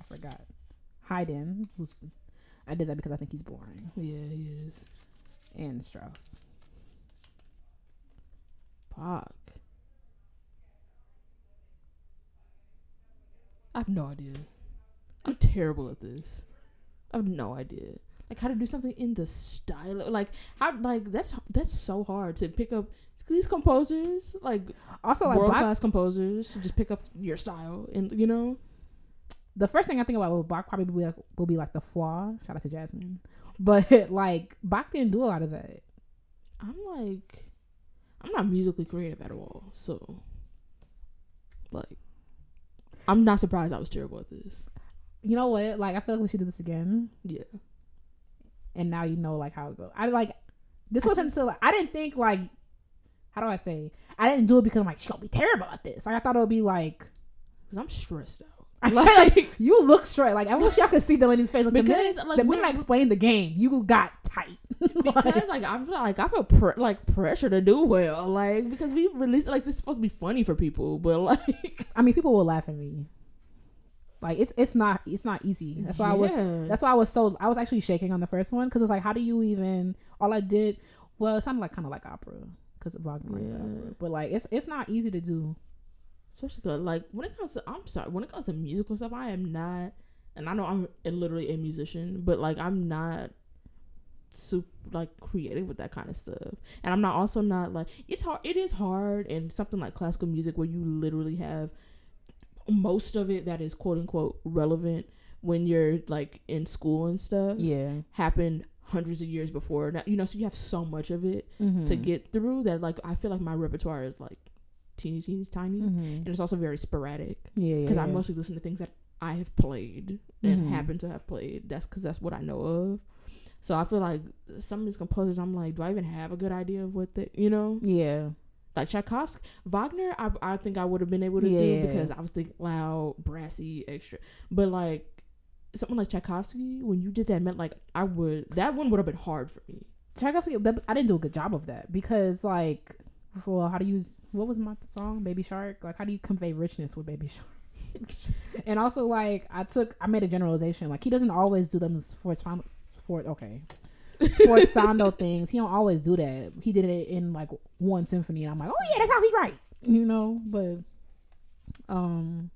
I forgot. Haydn, who's I did that because I think he's boring, Yeah, he is. and Strauss. Bach. I have no idea. I'm terrible at this. I have no idea. Like how to do something in the style, like how, like that's that's so hard to pick up. These composers, like Also, like world class composers, to just pick up your style and you know. the first thing I think about with Bach probably will be like, will be like the foie. Shout out to Jasmine, but like Bach didn't do a lot of that. I'm like, I'm not musically creative at all, so like, I'm not surprised I was terrible at this. You know what? Like I feel like we should do this again, Yeah. and now you know like how it goes. I like this I wasn't just- until I didn't think like how do I say I didn't do it because I'm like she's gonna be terrible at this. Like I thought it would be like Cause I'm stressed out. like you look straight. Like I wish y'all could see Delaney's face. Like the Because, minute, like, the when- minute I explained the game, you got tight. because like I feel like I feel pre- like pressure to do well, like because we released like this is supposed to be funny for people, but like I mean, people will laugh at me. Like it's it's not it's not easy. That's why I was that's why I was so I was actually shaking on the first one because it's like how do you even all I did well it sounded like kind of like opera because Wagner Yeah. opera but like it's it's not easy to do. especially 'cause, like when it comes to I'm sorry when it comes to musical stuff, I am not, and I know I'm a- literally a musician, but like I'm not super like creative with that kind of stuff, and I'm not also not like it's hard. It is hard and something like classical music where you literally have most of it that is quote unquote relevant when you're like in school and stuff Yeah. happened hundreds of years before. Now, you know, so you have so much of it Mm-hmm. to get through that like I feel like my repertoire is like teeny teeny tiny Mm-hmm. and it's also very sporadic Yeah, yeah. because I yeah. mostly listen to things that I have played and Mhm. happen to have played. That's because that's what I know of. So I feel like some of these composers, I'm like, do I even have a good idea of what they, you know, yeah. Like Tchaikovsky, Wagner? I I think I would have been able to Yeah, do because. I was thinking loud, brassy, extra. But like something like Tchaikovsky, when you did that, meant like I would that one would have been hard for me. Tchaikovsky, I didn't do a good job of that because like well how do you what was my song Baby Shark like how do you convey richness with Baby Shark and also like I took I made a generalization like he doesn't always do them for his final for okay sforzando things he don't always do that he did it in like one symphony and I'm like oh yeah that's how he write you know but um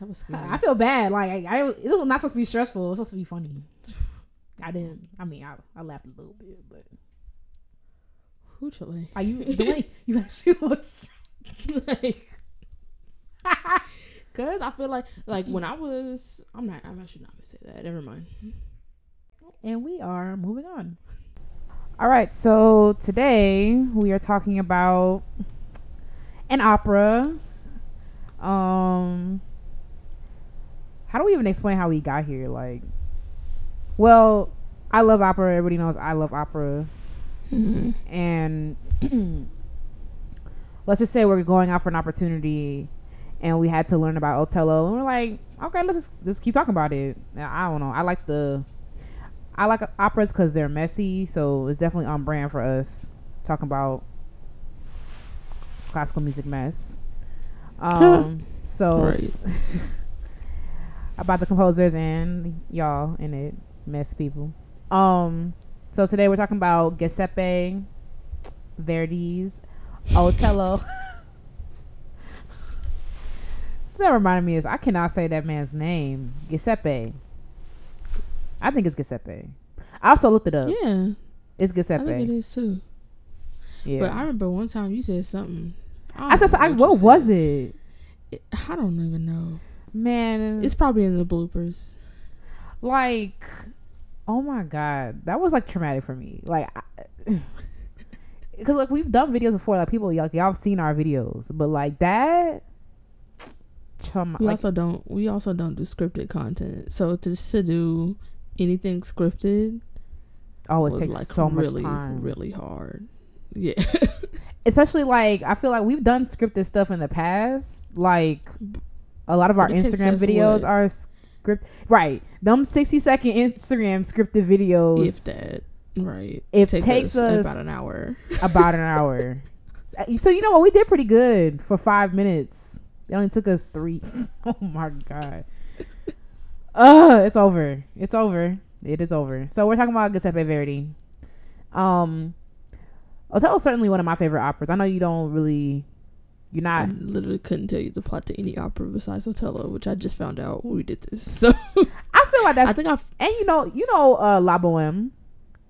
That was scary. I feel bad like I, I this was not supposed to be stressful it was supposed to be funny I didn't I mean I, I laughed a little bit but Hoochily. Are you the way you actually look stressed? like, cause I feel like like when I was, I'm not, I'm actually not gonna say that. Never mind. And we are moving on. All right, so today we are talking about an opera. Um how do we even explain how we got here? Like well, I love opera. Everybody knows I love opera. and let's just say we're going out for an opportunity and we had to learn about Otello and we're like, okay, let's just, let's keep talking about it. I don't know. I like the I like operas because they're messy, so it's definitely on brand for us talking about classical music mess. Um, so about the composers and y'all in it, mess people. Um, so today we're talking about Giuseppe Verdi's Otello. that reminded me is I cannot say that man's name. Giuseppe. I think it's Giuseppe. I also looked it up. Yeah, It's I think it is too. Yeah. But I remember one time you said something. I said, I, what was it? it? I don't even know. Man, It's probably in the bloopers. like, oh my god, that was like traumatic for me. Like, because like we've done videos before, like people like y'all seen our videos, but like that. We Like, also don't. We also don't do scripted content. So just to do anything scripted always was takes like so really, much time. really hard. Yeah. Especially like I feel like we've done scripted stuff in the past. Like a lot of our it Instagram videos what? are script right. Them sixty second Instagram scripted videos. if that, right? It Take takes us about an hour. about an hour. Uh, So you know what? We did pretty good for five minutes. It only took us three. oh my god! Uh, it's over. It's over. It is over. So we're talking about Giuseppe Verdi. Um, Othello's certainly one of my favorite operas. I know you don't really, you're I not. literally couldn't tell you the plot to any opera besides Otello, which I just found out when we did this. So I feel like that's I think I and you know you know uh La Boheme,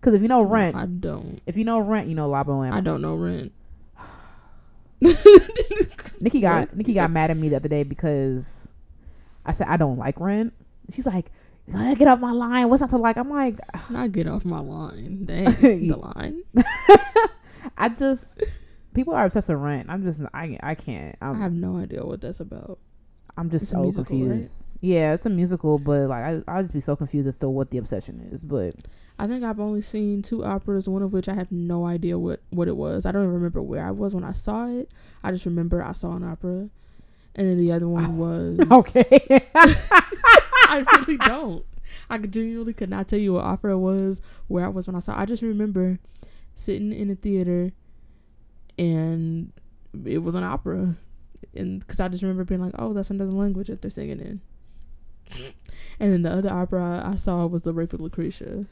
because if you know Rent, I don't. if you know Rent, you know La Boheme. I don't know Rent. Nikki got? Nikki got mad at me the other day because I said I don't like Rent. She's like, "Uh, get off my line. What's not to like? I'm like, Not get off my line. Dang, the line. I just people are obsessed with Rent. I'm just I I can't. I I'm have no idea what that's about. I'm just It's so musical, right? confused. Yeah, it's a musical, but like I I'll just be so confused as to what the obsession is. But I think I've only seen two operas, one of which I have no idea what, what it was. I don't even remember where I was when I saw it. I just remember I saw an opera. And then the other one was okay, I really don't. I genuinely could not tell you what opera it was, where I was when I saw. I just remember sitting in a theater, and it was an opera, and because I just remember being like, "Oh, that's another language that they're singing in." And then the other opera I saw was The Rape of Lucretia.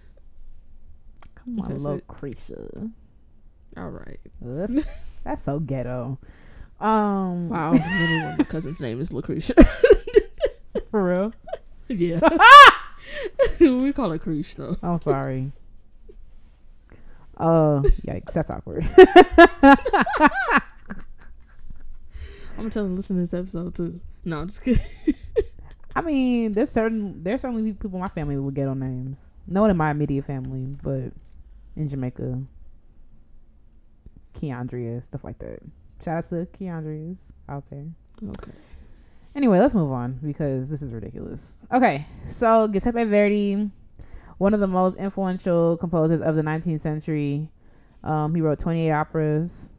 come on, That's it. Lucretia. All right. Ugh, That's so ghetto. Um, Wow. Literally my cousin's name is Lucretia. for real. Yeah. we call it Creesh though. I'm sorry. Uh, yikes, that's awkward. I'm gonna tell them to listen to this episode too. No, I'm just kidding. I mean, there's certain there's certainly people in my family with ghetto names. No one in my immediate family, but in Jamaica, Keandria, stuff like that. Shout out to Keandria's out there. Okay. Anyway, let's move on because this is ridiculous. Okay, so Giuseppe Verdi, one of the most influential composers of the 19th century. Um, he wrote 28 operas.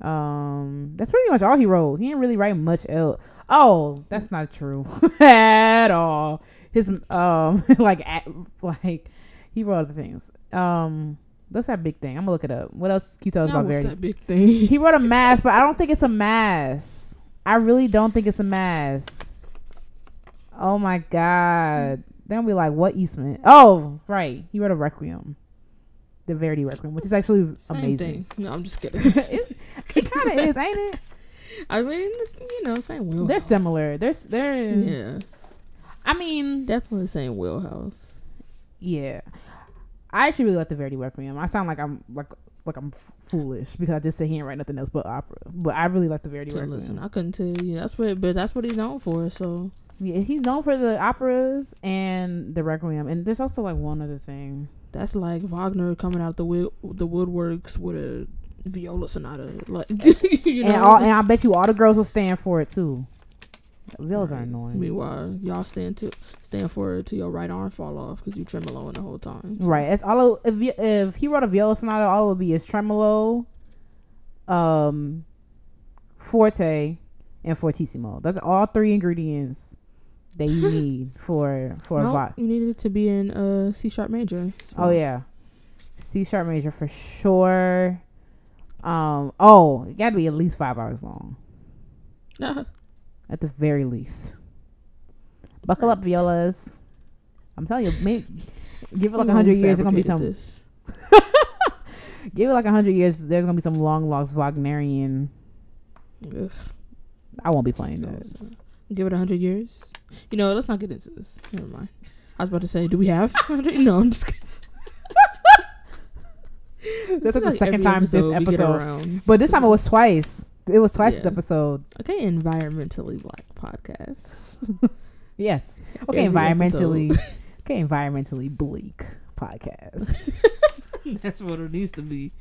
Um, that's pretty much all he wrote. He didn't really write much else. Oh, that's not true at all. His um, like at, like he wrote other things. Um, what's that big thing? I'm gonna look it up. What else can you tell us about Verdi? that big thing. He wrote a mass, but I don't think it's a mass. I really don't think it's a mass. Oh my god. Then we like, what Eastman? Oh, right. He wrote a Requiem. The Verdi Requiem, which is actually Same amazing. thing. No, I'm just kidding. it it kind of is, ain't it? I mean, you know, same wheelhouse. They're similar. They're they're. Yeah, I mean, definitely same wheelhouse. yeah. I actually really like the Verdi Requiem. I sound like I'm like like I'm f- foolish because I just say he ain't write nothing else but opera. But I really like the Verdi So Requiem. listen, I couldn't tell you. That's what, but that's what he's known for. So Yeah, he's known for the operas and the Requiem, and there's also like one other thing. that's like Wagner coming out the wood, the woodworks with a viola sonata. Like you know, and all, and I bet you all the girls will stand for it too. Are Right. annoying, Meanwhile, y'all stand to stand for it till your right arm fall off because you tremoloing the whole time. So, right? It's all if if he wrote a viola sonata, all it would be is tremolo, um, forte, and fortissimo. That's all three ingredients that you need for for a No, vi- you needed it to be in uh, C sharp major. So- Oh yeah, C sharp major for sure. Um. Oh, it got to be at least five hours long. at the very least. Buckle up, violas. I'm telling you, make, give it like a hundred years. There's gonna be some. This. Give it like a hundred years. There's gonna be some long lost Wagnerian. Ugh, I won't be playing no, that. so- Give it a hundred years. You know, let's not get into this. Never mind. I was about to say, do we have? 100? no, I'm just kidding. That's It's like the second time this episode. But this time it was twice. It was twice this episode. Okay, environmentally black podcast. Yes. Okay, Every environmentally. okay, environmentally bleak podcast. That's what it needs to be.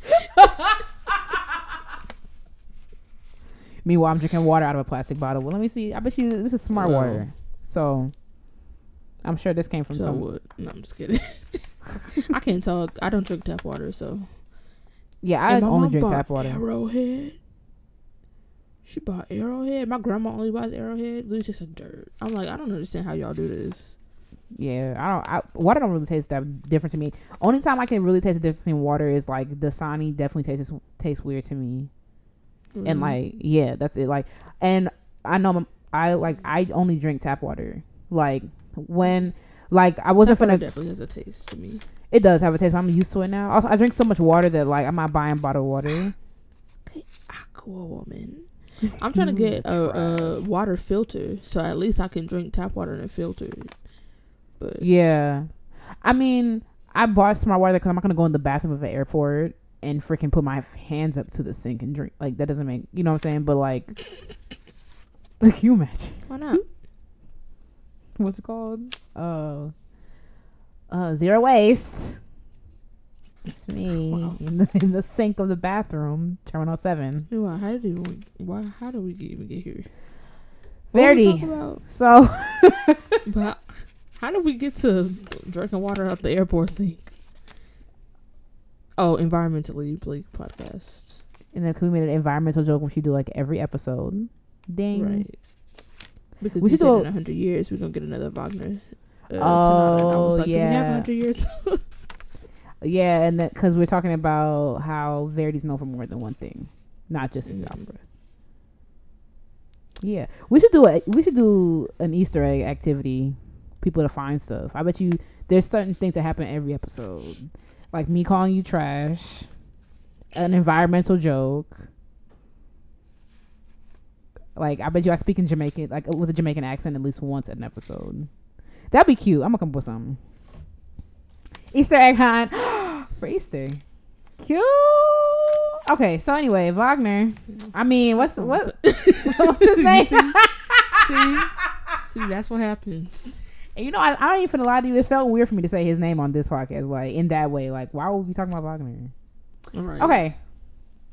Meanwhile, I'm drinking water out of a plastic bottle. Well, let me see. I bet you this is smart Well. water. So I'm sure this came from So some. what? No, I'm just kidding. I can't talk. I don't drink tap water, so Yeah, I only drink tap water. Arrowhead. She bought Arrowhead. My grandma only buys Arrowhead. Literally just like dirt. I'm like, I don't understand how y'all do this. Yeah, I don't. I, water don't really taste that different to me. Only time I can really taste the difference in water is like Dasani definitely tastes tastes weird to me. And Mhm. like, yeah, that's it. Like, and I know I like I only drink tap water. Like when, like I wasn't Tap finna. definitely has a taste to me. It does have a taste. But I'm used to it now. Also, I drink so much water that like I'm not buying bottled water. Okay, aqua woman. I'm trying to get a, a water filter, so at least I can drink tap water in a filter. But Yeah, I mean, I bought smart water because I'm not gonna go in the bathroom of an airport and freaking put my hands up to the sink and drink. Like that doesn't make you know what I'm saying. But like, like you imagine why not? what's it called? Uh, uh, zero waste. It's me Wow. in the in the sink of the bathroom, Terminal Seven. Why? How did we? Why? How did we even get here? What were we Verdi. talking about? So But how did we get to drinking water out the airport sink? Oh, environmentally bleak podcast. and then we made an environmental joke, which you do like every episode. Dang. Right. Because We should said do a- in hundred years we're gonna get another Wagner. Uh, Oh, sonata. and I was like, do we have hundred years? Yeah, and that because we're talking about how Verdi's known for more than one thing, not just his Mhm. operas. Yeah, we should do a we should do an Easter egg activity. People to find stuff. I bet you there's certain things that happen every episode, like me calling you trash, an environmental joke. Like I bet you I speak in Jamaican, like with a Jamaican accent, at least once an episode. That'd be cute. I'm gonna come up with something. Easter egg hunt for Easter. Cute. Okay, so anyway, Wagner. I mean, what's what? What's his name? see, see, see, that's what happens. And you know, I, I don't even lie to you. It felt weird for me to say his name on this podcast, like in that way. Like, why would we be talking about Wagner? All right. Okay,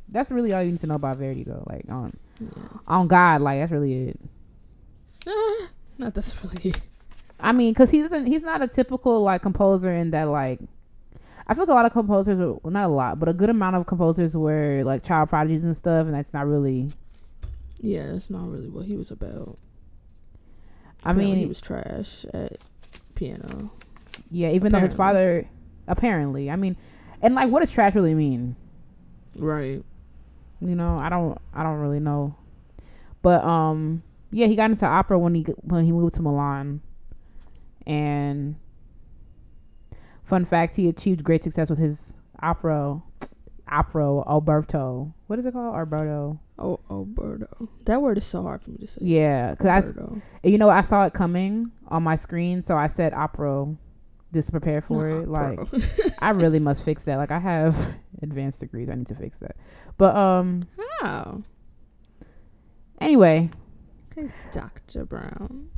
that's really all you need to know about Verdi, though. Like on Yeah. on God, like that's really it. Not that's really it. I mean, because he doesn't. He's not a typical like composer in that like. I feel like a lot of composers, well, not a lot, but a good amount of composers were like child prodigies and stuff, and that's not really. Yeah, that's not really what he was about. I Apparently mean, he was trash at piano. yeah, even though his father, apparently, I mean, and like, what does trash really mean? Right. You know, I don't, I don't really know, but um, yeah, he got into opera when he when he moved to Milan, and fun fact, he achieved great success with his opera, opera Alberto. What is it called, Alberto? Oh, Alberto. That word is so hard for me to say. Yeah, because I, you know, I saw it coming on my screen, so I said opera just to prepare for it. Like, I really must fix that. Like, I have advanced degrees, I need to fix that. But um, How? anyway, Dr. Brown.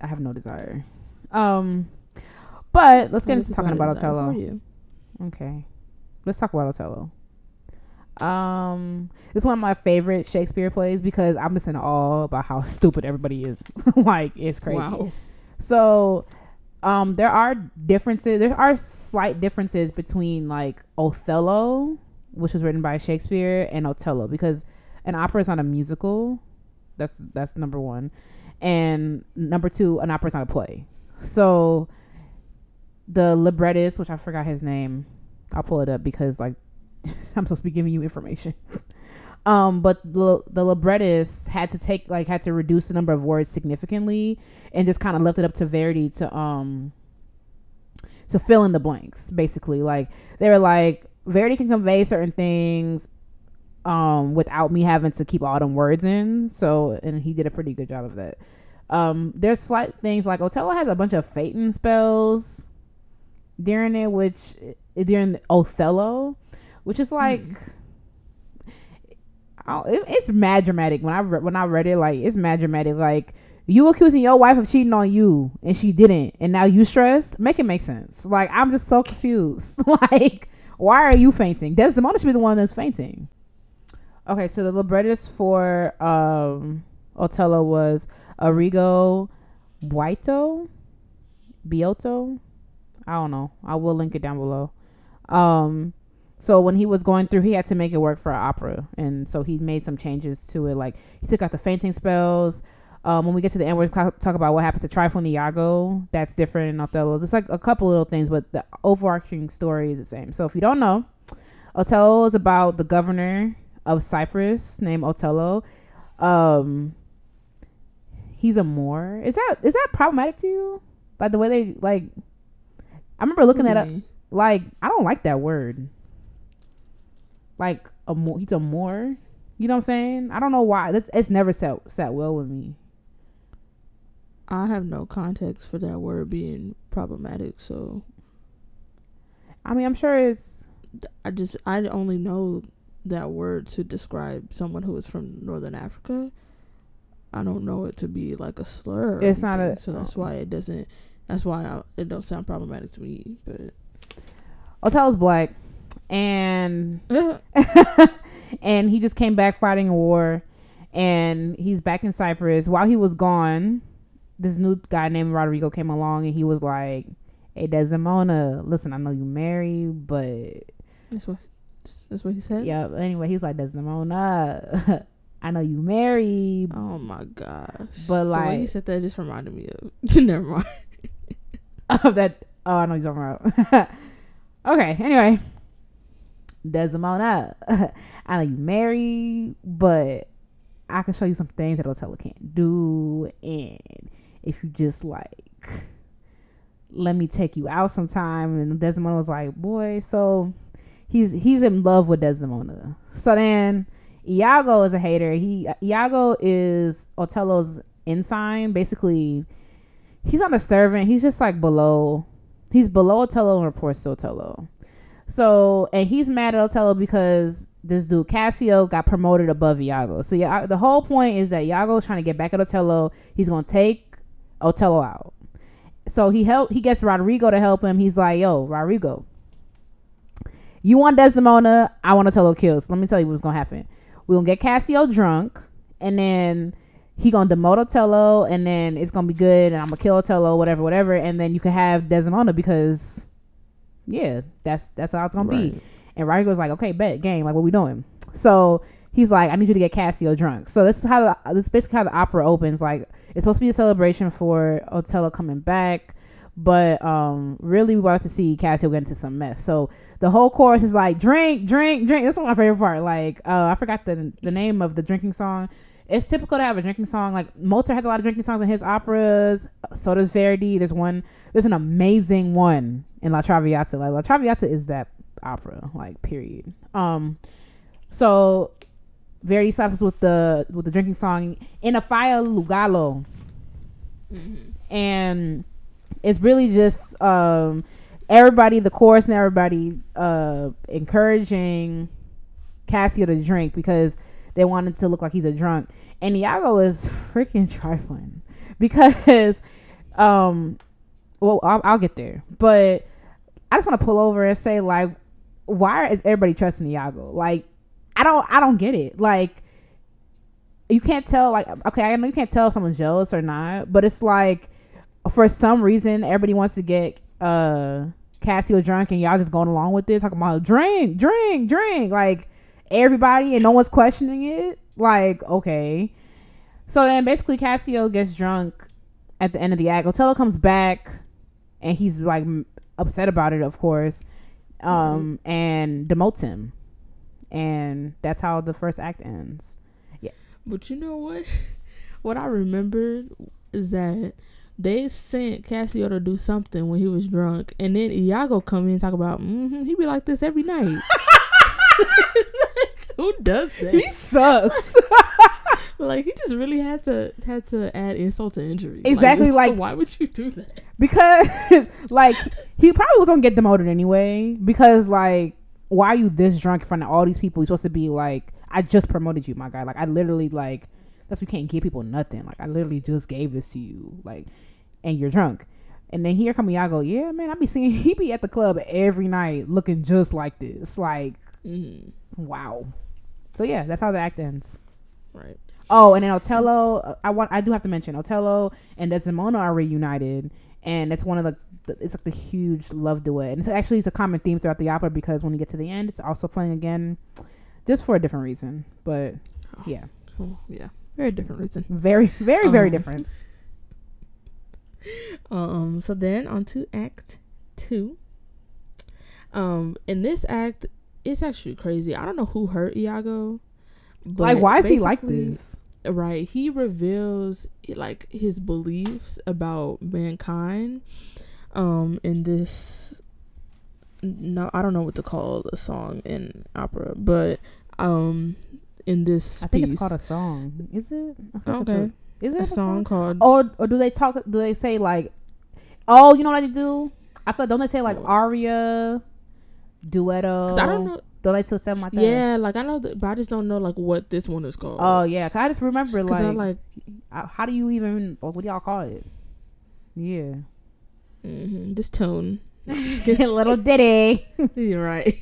I have no desire. Um, but let's get into talking about Othello. Okay, let's talk about Othello. Um, it's one of my favorite Shakespeare plays because I'm just in awe about how stupid everybody is. like, it's crazy. Wow. So, um, there are differences. There are slight differences between like Othello, which was written by Shakespeare, and Othello because an opera is not a musical. That's that's number one, and number two, an opera is not a play. So, the librettist, which I forgot his name, I'll pull it up because like I'm supposed to be giving you information. Um, but the the librettist had to take like had to reduce the number of words significantly and just kind of left it up to Verdi to um to fill in the blanks basically. Like they were like Verdi can convey certain things um without me having to keep all them words in. So and he did a pretty good job of that. Um there's slight things like Otello has a bunch of fainting spells during it which during Othello which is like I don't- it, it's mad dramatic. When I re- when I read it like it's mad dramatic. Like you accusing your wife of cheating on you and she didn't and now you stressed? Make it make sense. Like i'm just so confused. Like why are you fainting? Desdemona should be the one that's fainting. Okay so the librettist for um othello was Arrigo Boito, Biotto. I don't know. I will link it down below. Um, so when he was going through, he had to make it work for opera, and so he made some changes to it. Like he took out the fainting spells. Um, when we get to the end, we'll talk about what happens to Trifle and Iago. That's different in Othello. Just like a couple little things, but the overarching story is the same. So if you don't know, Othello is about the governor of Cyprus named Othello. Um, he's a Moor. Is that is that problematic to you? Like the way they like. I remember looking that up. Mm-hmm. Like I don't like that word. Like a Moor, he's a Moor. You know what I'm saying? I don't know why. That's it's never sat sat well with me. I have no context for that word being problematic, so I mean, I'm sure it's I just I only know that word to describe someone who is from Northern Africa. I don't know it to be like a slur. It's not a- so that's why it doesn't. That's why I, it don't sound problematic to me. But Otelo's black, and and he just came back fighting a war, and he's back in Cyprus. While he was gone, this new guy named Rodrigo came along, and he was like, "Hey Desdemona, listen, I know you married, but that's what that's what he said. yeah." but Anyway, he's like Desdemona, I know you married, Oh my gosh! But, the way like- you said that just reminded me of. Never mind. of that. Oh, I know you're talking about. okay. Anyway, Desdemona, I know you married, but I can show you some things that Othello can't do, and if you just like, let me take you out sometime. And Desdemona was like, boy, so he's he's in love with Desdemona. So then Iago is a hater. He Iago is Othello's ensign, basically he's not a servant. He's just like below. He's below Otello and reports to Otello. So and he's mad at Otello because this dude Cassio got promoted above Iago. So yeah, the whole point is that Iago is trying to get back at Otello. He's gonna take Otello out. So he help. He gets Rodrigo to help him. He's like, "Yo, Rodrigo, you want Desdemona? I want Otello killed. So let me tell you what's gonna happen. We're gonna get Cassio drunk, and then he gonna demote Otello, and then it's gonna be good, and I'm gonna kill Otello, whatever, whatever, and then you can have Desdemona because, yeah, that's that's how it's gonna be. Right. And Rodrigo's like, okay, bet game, like what we doing? So he's like, I need you to get Cassio drunk. So this is how the, this is basically how the opera opens. Like it's supposed to be a celebration for Otello coming back, but um, really we wanted to see Cassio get into some mess. So the whole chorus is like, drink, drink, drink. That's my favorite part. Like uh, I forgot the the name of the drinking song. It's typical to have a drinking song. Like Mozart has a lot of drinking songs in his operas. So does Verdi. There's one. There's an amazing one in La Traviata. Like La Traviata is that opera. Like period. Um, so Verdi stops with the with the drinking song Inaffia l'ugola, and it's really just um everybody, the chorus and everybody uh encouraging Cassio to drink because they wanted to look like he's a drunk. And Iago is freaking trifling because, um, well, I'll, I'll get there, but I just want to pull over and say like, why is everybody trusting Iago? Like, I don't, I don't get it. Like, you can't tell. Like, okay, I know you can't tell if someone's jealous or not, but it's like, for some reason, everybody wants to get uh Cassio drunk, and y'all just going along with this, talking about drink, drink, drink, like everybody, and no one's questioning it. Like, okay. So then basically Cassio gets drunk at the end of the act. Otello comes back and he's like upset about it, of course, um, and demotes him. And that's how the first act ends. Yeah. But you know what? What I remembered is that they sent Cassio to do something when he was drunk, and then Iago come in and talk about mm-hmm, he be like this every night. Who does that? He sucks. like he just really had to had to add insult to injury. Exactly, like- why would you do that? because like he probably was gonna get demoted anyway because like why are you this drunk in front of all these people you're supposed to be like i just promoted you my guy like i literally like that's you can't give people nothing like i literally just gave this to you like and you're drunk and then here come Iago, yeah man i be seeing he be at the club every night looking just like this like Mm, wow so yeah that's how the act ends right. Oh, and then Otello, uh, I want I do have to mention Otello and Desdemona are reunited, and it's one of the, the it's like the huge love duet, and it's actually it's a common theme throughout the opera because when you get to the end, it's also playing again, just for a different reason. But yeah, Cool. Yeah. Very different reason. very very very Um, different. Um. So then on to Act Two. Um. In this act, it's actually crazy. I don't know who hurt Iago. But Like, why is he like this? right he reveals like his beliefs about mankind um in this no i don't know what to call the song in opera but um in this I think piece, it's called a song. Is it? Okay the- Is it a song called Or or do they talk? Do they say like, oh, you know what I do? I feel don't they say like aria, duetto? 'cause i don't know Don't they say something my that? yeah like i know but i just don't know like what this one is called Oh yeah, 'cause I just remember because like, i like uh, how do you even? like, What do y'all call it? Yeah, mm-hmm. this tone a little ditty. You're right.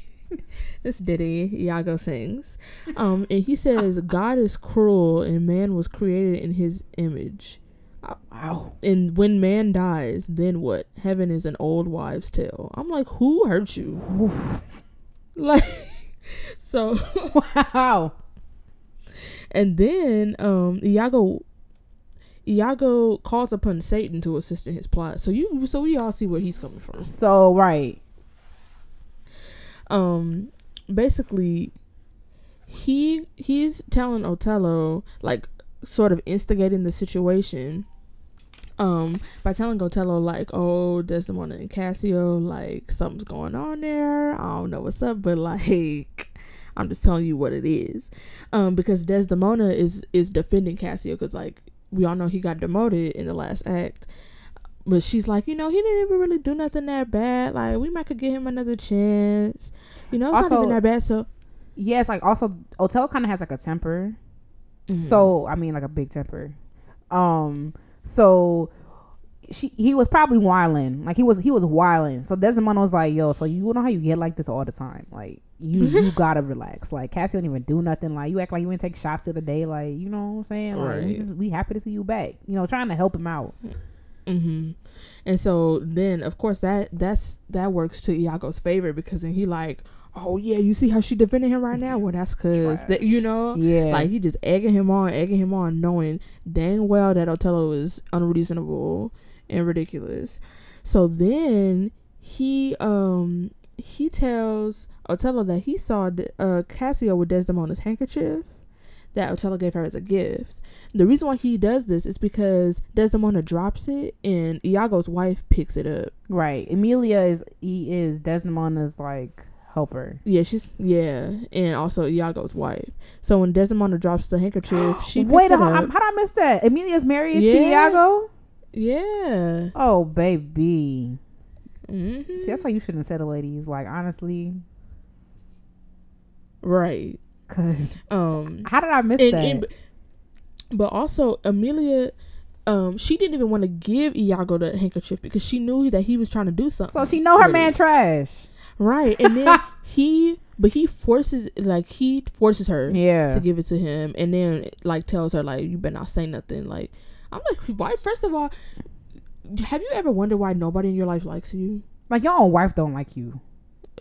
this ditty Iago sings, um, and he says God is cruel and man was created in His image. Wow. And when man dies, then what? Heaven is an old wives' tale. I'm like, who hurt you? Like, so, Wow. and then um, Iago. Iago calls upon Satan to assist in his plot. So you, so we all see where he's coming from. So right. um basically he he's telling Othello like sort of instigating the situation um by telling Othello like oh Desdemona and Cassio like something's going on there I don't know what's up but like I'm just telling you what it is um because Desdemona is is defending Cassio cuz like we all know he got demoted in the last act but she's like, you know, he didn't even really do nothing that bad. Like, we might could give him another chance. You know, it's not even that bad. So, Yeah, it's like also Othello kind of has like a temper. Mm-hmm. So I mean, like a big temper. Um. So she he was probably whiling. Like he was he was whiling. So Desmond was like, "Yo, so you know how you get like this all the time? Like you you gotta relax. Like Cassie don't even do nothing. Like you act like you ain't take shots the other day. Like you know what I'm saying? Like we just we happy to see you back. You know, trying to help him out. hmm and so then, of course, that that's that works to Iago's favor because then he like, oh yeah, you see how she defending him right now? Well, that's cause that you know, Yeah. like he just egging him on, egging him on, knowing dang well that Otello is unreasonable and ridiculous. So then he um he tells Otello that he saw uh Cassio with Desdemona's handkerchief that Otello gave her as a gift. The reason why he does this is because Desdemona drops it and Iago's wife picks it up. right. Emilia is he is Desdemona's like helper. Yeah, she's yeah, and also Iago's wife. So when Desdemona drops the handkerchief, she Wait, it how, how did I miss that? Emilia's married to Iago. yeah. Oh baby. Mm-hmm. See, that's why you shouldn't settle ladies. Like honestly, right. cause Um how did I miss and, that? and- but also Emilia um she didn't even want to give Iago the handkerchief because she knew that he was trying to do something. so she know her man trash. Right. And then he but he forces like he forces her Yeah. to give it to him and then like tells her like you better not say nothing like i'm like why first of all have you ever wondered why nobody in your life likes you Like your own wife don't like you.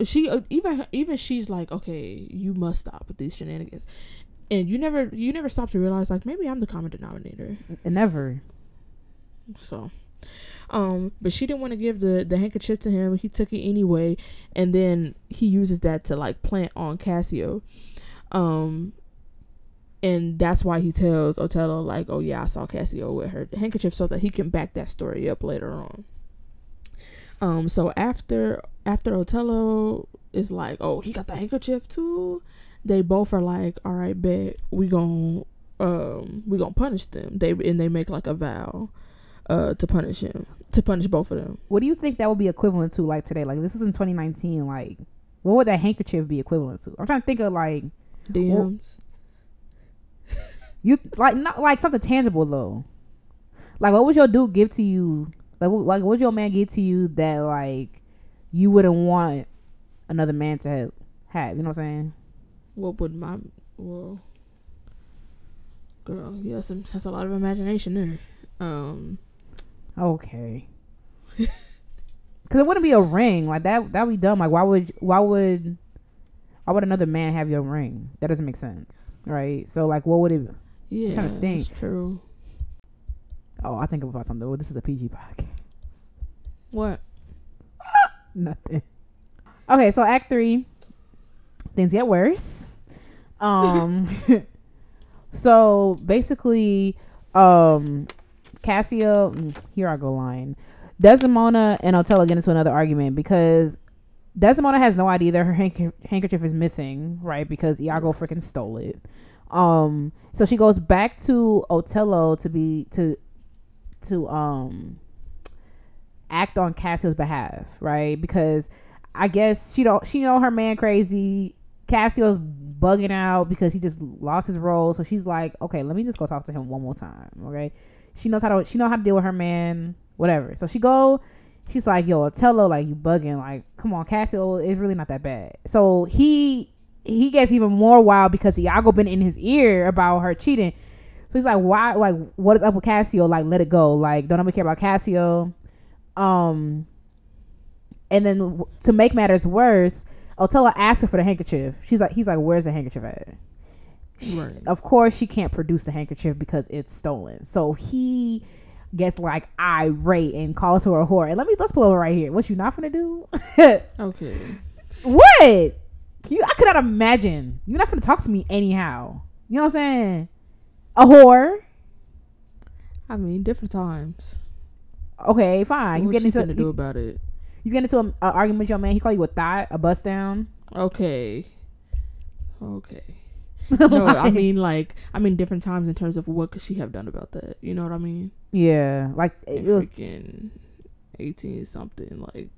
she uh, even even she's like okay you must stop with these shenanigans and you never you never stop to realize like maybe i'm the common denominator Never. so um but she didn't want to give the the handkerchief to him. He took it anyway. And then he uses that to like plant on cassio. Um and that's why he tells Othello like, "Oh yeah, I saw Cassio with her handkerchief," so that he can back that story up later on. Um, so after after Othello is like, "Oh, he got the handkerchief too," they both are like, "All right, bet we gon' um we gonna punish them." They and they make like a vow, uh, to punish him to punish both of them. What do you think that would be equivalent to like today? Like this is in 2019. Like what would that handkerchief be equivalent to? I'm trying to think of like DMs. you like not like something tangible though. Like what would your dude give to you? Like what, like what would your man give to you that like you wouldn't want another man to have? have you know what I'm saying? What would my well, girl? Yes, that's a lot of imagination there. Um. Okay. Cause it wouldn't be a ring like that. That'd be dumb. Like why would why would why would another man have your ring? That doesn't make sense, right? So like, what would it? Yeah, trying to think. that's true. Oh, I think about something. Well, this is a PG podcast. What? Nothing. Okay, so Act Three, things get worse. Um, So basically, um, Cassio, mm, here I go lying. Desdemona and Othello get into another argument because Desdemona has no idea that her hank- handkerchief is missing, right? Because Iago freaking stole it. Um, so she goes back to Othello to be to to um act on Cassio's behalf, right? Because I guess she don't she know her man crazy. Cassio's bugging out because he just lost his role. So she's like, okay, let me just go talk to him one more time. Okay. She knows how to she know how to deal with her man, whatever. So she go, she's like, yo, Othello, like you bugging, like, come on, Cassio, it's really not that bad. So he he gets even more wild because Iago been in his ear about her cheating. So he's like, why like what is up with Cassio? Like, let it go. Like, don't ever care about Cassio. Um and then to make matters worse, Othello asks her for the handkerchief. She's like, he's like, where's the handkerchief at? Right. Of course, she can't produce the handkerchief because it's stolen. So he gets like irate and calls her a whore. And let me let's pull over right here. What you not gonna do? Okay. what? You, I could not imagine. You're not gonna talk to me anyhow. You know what I'm saying? A whore. I mean, different times. Okay, fine. You What's get into gonna do about it? you get into an argument with your man. He call you a thought, a bust down. Okay. Okay. No, I mean like I mean different times in terms of what could she have done about that? You know what I mean? yeah, like it was freaking eighteen something like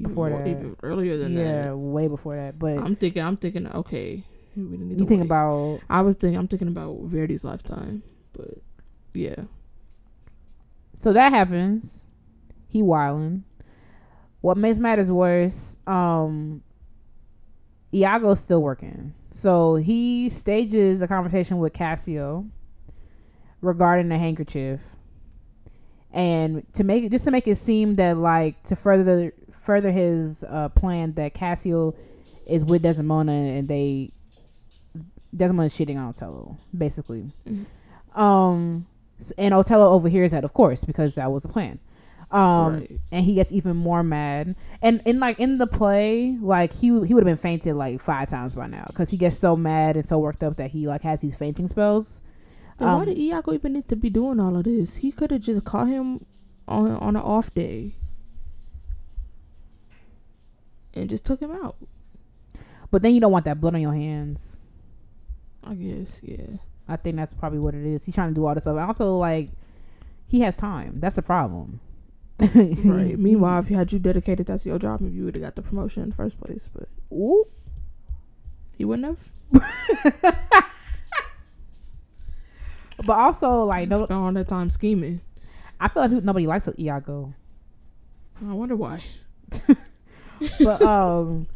Before more- that. even earlier than yeah, that. Yeah, way before that. But I'm thinking. I'm thinking. Okay, we didn't need you to think wait. about I was thinking. I'm thinking about Verdi's lifetime, but yeah. so that happens. He wilding. What makes matters worse, um, Iago's still working. So he stages a conversation with Cassio regarding the handkerchief. And to make it just to make it seem that like to further further his uh, plan that Cassio is with Desdemona and they Desdemona's shitting on Othello, basically. Mhm. Um and Othello overhears that, of course, because that was the plan. Um, right. and he gets even more mad. And in like in the play, like he he would have been fainted like five times by now because he gets so mad and so worked up that he like has these fainting spells. Then why um, did Iago even need to be doing all of this? He could have just caught him on on an off day and just took him out. But then you don't want that blood on your hands. I guess. Yeah. I think that's probably what it is. He's trying to do all this stuff. And also, like, he has time. That's the problem. Right. Meanwhile, if you had you dedicated that to your job, maybe you would have got the promotion in the first place. But Ooh. he wouldn't have. But also, like, no, Spent all that time scheming. I feel like nobody likes Iago. I wonder why. but um,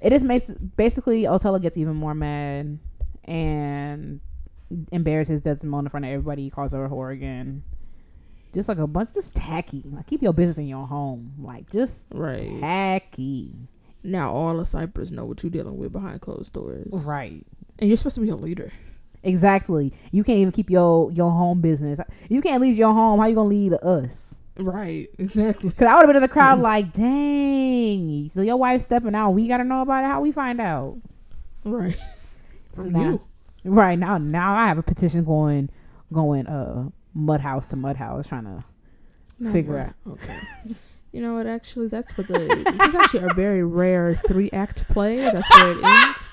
it just makes basically Othello gets even more mad and embarrasses Desdemona in front of everybody. He calls her a whore again. Just like a bunch, just tacky. Like keep your business in your home. Like just Right. tacky. Now all of Cyprus know what you're dealing with behind closed doors. Right. And you're supposed to be a leader. Exactly. You can't even keep your your home business. You can't lead your home. How you gonna lead us? Right. Exactly. Cause I would have been in the crowd like, dang. So your wife's stepping out. We gotta know about it. How we find out? Right. From Nah. you. Right now, now I have a petition going, going uh mud house to mud house, trying to No, Figure out. Okay. you know what? Actually, that's what the. this is actually a very rare three act play. That's where it ends.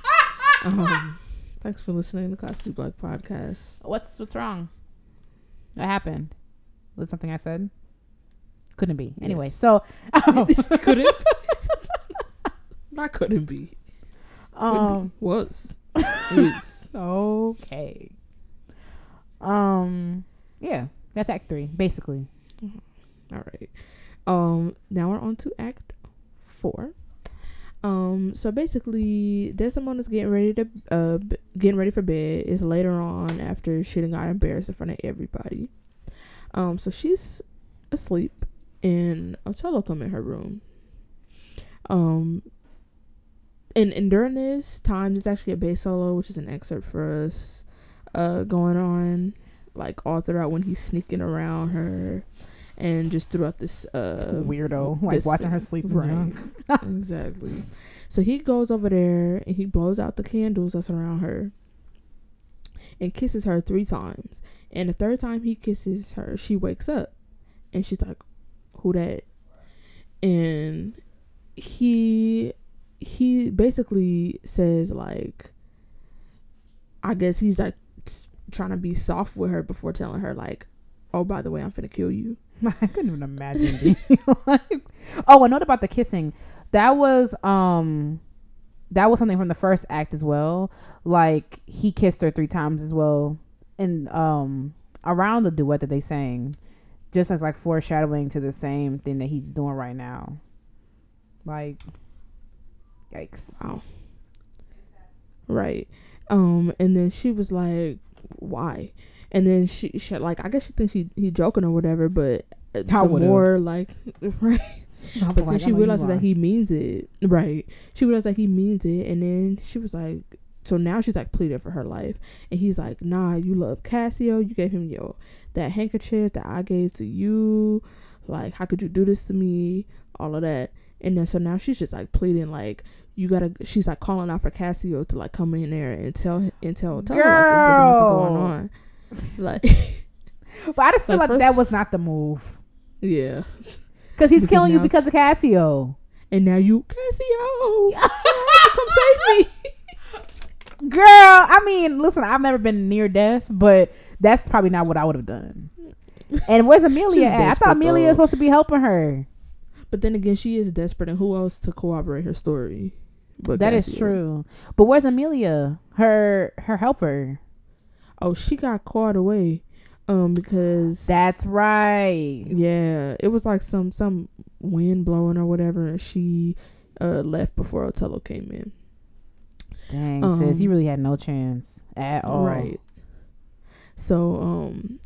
Um, thanks for listening to Classically Black Podcast. What's what's wrong? What happened? Was it something I said? Couldn't be. Anyway, Yes. so couldn't. Not couldn't be. Couldn't um be. Was. Is. okay. Um yeah, that's act 3 basically. All right. Um. Now we're on to Act Four. Um. So basically, Desdemona's getting ready to uh b- getting ready for bed. It's later on after she got embarrassed in front of everybody. Um. So she's asleep, and Othello come in her room. Um. And and during this time, there's actually a bass solo, which is an excerpt for us, uh, going on, like all throughout when he's sneaking around her and just throughout this uh Weirdo, like this watching her sleep right exactly so he goes over there and he blows out the candles that's around her and kisses her three times. And the third time he kisses her, she wakes up and she's like, Who that? And he he basically says like I guess he's like trying to be soft with her before telling her like, "Oh, by the way, I'm finna kill you." I couldn't even imagine being like. Oh, a note about the kissing. That was um, that was something from the first act as well. Like he kissed her three times as well, and um, around the duet that they sang, just as like foreshadowing to the same thing that he's doing right now. Like, yikes! Wow. Right. Um, and then she was like, "Why?" And then she, she like, I guess she thinks he he joking or whatever. But How the would've? more like, right. But then she I know you realizes that he means it. Right. She realized that he means it, and then she was like, so now she's like pleading for her life, and he's like, "Nah, you love Cassio. You gave him your that handkerchief that I gave to you. Like, how could you do this to me? All of that." And then so now she's just like pleading, like you gotta. She's like calling out for Cassio to like come in there and tell and tell tell her like what's going on. Like, But I just feel Like, like, that was not the move. yeah. Cause he's Because killing you because of Cassio. And now you Cassio, come save me. Girl, I mean, listen, I've never been near death, but that's probably not what I would have done. And where's Emilia at? I thought Emilia though. was supposed to be helping her. But then again, she is desperate, and who else to corroborate her story? But That is Cassio? true. But where's Emilia? Her her helper. Oh, she got caught away, um, because That's right. yeah, it was like some some wind blowing or whatever, and she uh left before Otello came in. Dang, Um, sis, you really had no chance at all. Right. So um,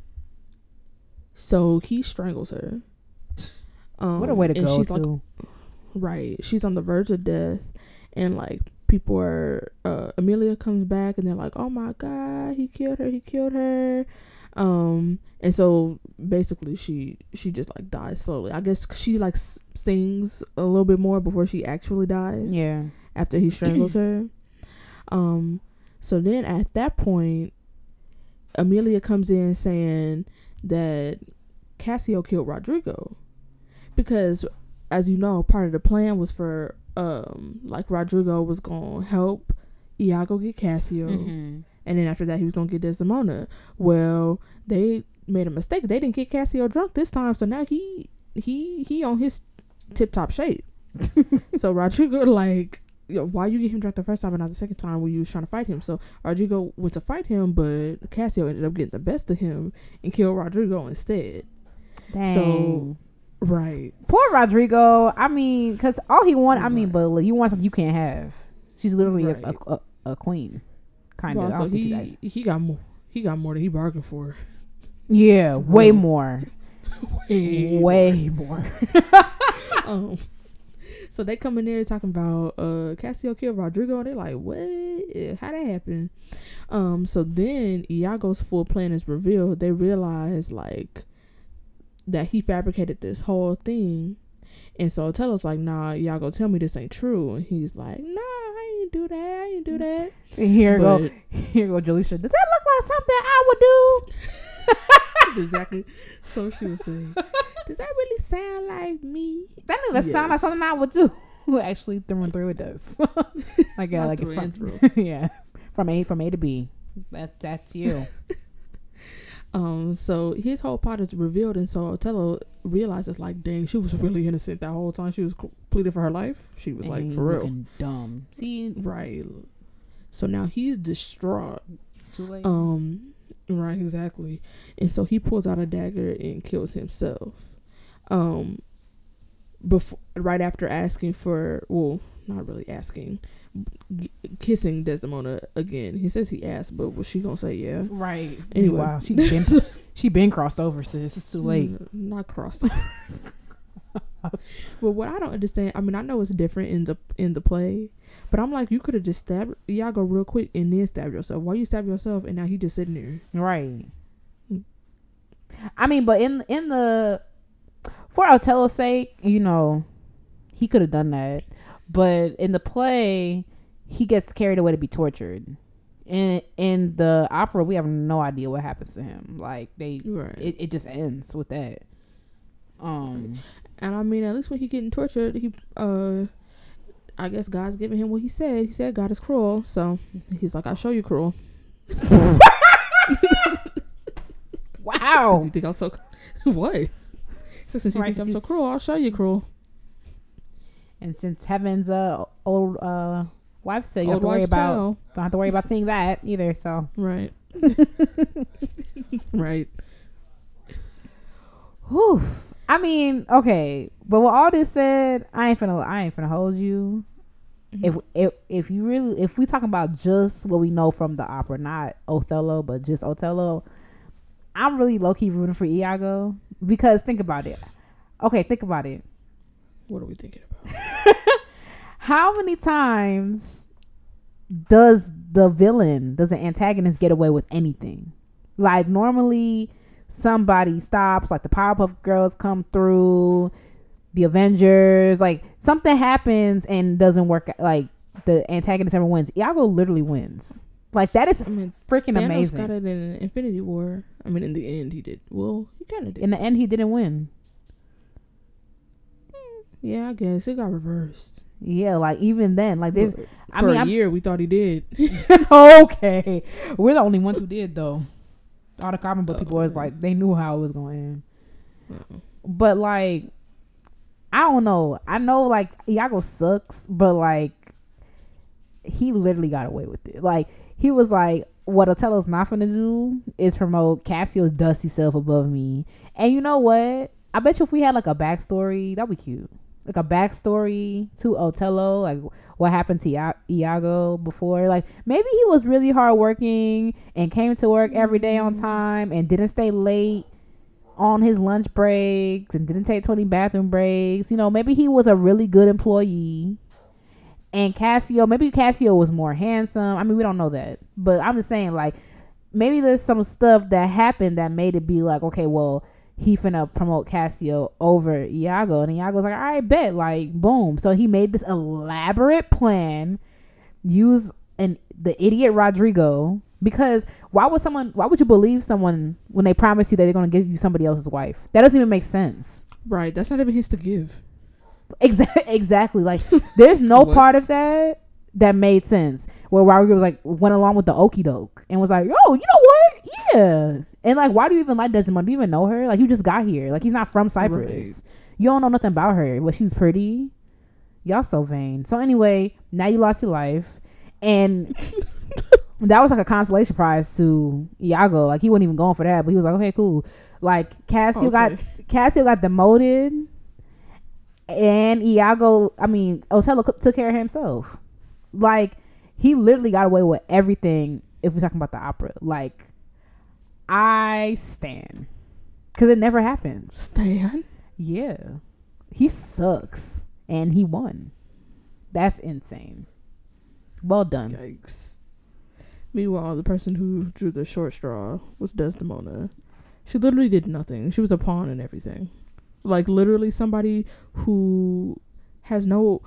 so he strangles her. Um, What a way to and go she's like, Right. She's on the verge of death and like people are uh Emilia comes back and they're like, "Oh my god, he killed her. He killed her." Um and so basically she she just like dies slowly. I guess she like s- sings a little bit more before she actually dies yeah. after he strangles her. Um so then at that point Emilia comes in saying that Cassio killed Rodrigo because as you know part of the plan was for um like Rodrigo was going to help Iago get Cassio Mhm. and then after that he was going to get Desdemona. Well, they made a mistake. They didn't get Cassio drunk this time, so now he he he on his tip top shape. so Rodrigo like you know, why you get him drunk the first time and not the second time when you was trying to fight him? So Rodrigo went to fight him, but Cassio ended up getting the best of him and killed Rodrigo instead. Dang. So- Right. Poor Rodrigo. I mean, because all he want, I mean, but like, you want something you can't have. She's literally a, Right. a, a, a queen, kind of. so he he got more. He got more than he bargained for. yeah, way real. more, Way way more. um, so they come in there talking about uh Cassio killed Rodrigo, and they're like, "What? How that happen?" Um, so then Iago's full plan is revealed. They realize like that he fabricated this whole thing, and so Othello's like, "Nah, Iago, tell me this ain't true," and he's like, "Nah, I ain't do that. I ain't do that." Here go, But- here go, Jaleisha. Does that look like something I would do? exactly. So she was saying, "Does that really sound like me?" That doesn't even sound like something I would do. Actually, through and through, it does. like, uh, like through from, and through. yeah, from A from A to B. That that's you. Um, so his whole plot is revealed, and so Othello realizes, like, dang, she was really innocent that whole time. She was pleading for her life. She was like, for real, dumb. See, right? So now he's distraught. too late. Um, right, exactly. And so he pulls out a dagger and kills himself. Um, before right after asking for, well, not really asking, g- kissing Desdemona again. He says he asked, but was she gonna say yeah? right. Anyway. wow, she been she been crossed over, sis. It's too late. Not crossed. over. but what I don't understand, I mean, I know it's different in the in the play, but I'm like, you could have just stabbed Iago real quick and then stab yourself. Why you stab yourself and now he just sitting there? Right. Mm. I mean, but in in the for Otello's sake, you know, he could have done that. But in the play, he gets carried away to be tortured. in in the opera, we have no idea what happens to him. Like they, Right. it, it just ends with that. Um, and I mean, at least when he getting tortured, he uh, I guess God's giving him what he said. He said God is cruel, so he's like, I'll show you cruel. wow. Since you think I'm so what? So since you Right, think I'm since so cruel, I'll show you cruel. And since Heaven's uh old uh wife said you Old have to worry about tale. don't have to worry about seeing that either. So Right. right. Whew. I mean, okay, but with all this said, I ain't finna I ain't finna hold you. If if if you really if we talking about just what we know from the opera, not Othello, but just Othello, I'm really low key rooting for Iago because think about it. Okay, think about it. What are we thinking about? How many times does the villain, does the antagonist get away with anything? Like normally somebody stops, like the Powerpuff Girls come through, the Avengers, like something happens and doesn't work like the antagonist ever wins. Iago literally wins. Like that is I mean, freaking Thanos amazing. got it in Infinity War. I mean, in the end, he did. Well, he kind of did. In the end he didn't win. Yeah, I guess it got reversed. Yeah, like even then, like there's For, I mean, a I'm- year, we thought he did. okay. We're the only ones who did though. All the comic book Oh, people was man. like they knew how it was going to end. Uh-uh. But like I don't know. I know like Iago sucks, but like he literally got away with it. Like he was like what Othello's not gonna do is promote Cassio's dusty self above me. And you know what? I bet you if we had like a backstory, that'd be cute. Like a backstory to Othello, like what happened to Iago before. Like maybe he was really hardworking and came to work every day on mm-hmm. time and didn't stay late on his lunch breaks and didn't take 20 bathroom breaks. You know, maybe he was a really good employee. And Cassio, maybe Cassio was more handsome. I mean, we don't know that. But I'm just saying, like, maybe there's some stuff that happened that made it be like, okay, well, he finna promote Cassio over Iago. And Iago's like, all right, bet. Like, boom. So he made this elaborate plan, use an the idiot Rodrigo. Because why would someone why would you believe someone when they promise you that they're gonna give you somebody else's wife? That doesn't even make sense. right. That's not even his to give. Exactly. Exactly. Like, there's no part of that that made sense. Where Rodrigo was like went along with the okey doke and was like, "Oh, you know what? Yeah." And like, why do you even like Desmond? Do you even know her? Like, you just got here. Like, he's not from Cyprus. You don't know nothing about her. but she's pretty. Y'all so vain. So anyway, now you lost your life, and that was like a consolation prize to Iago. Like he wasn't even going for that, but he was like, "Okay, cool." Like Cassio got Cassio got demoted, and Iago, I mean, Othello c- took care of himself. Like he literally got away with everything. If we're talking about the opera, like I stand because it never happens. Stan. Yeah, he sucks, and he won. That's insane. Well done. Yikes. Meanwhile, the person who drew the short straw was Desdemona. She literally did nothing. She was a pawn and everything. Like literally somebody who has no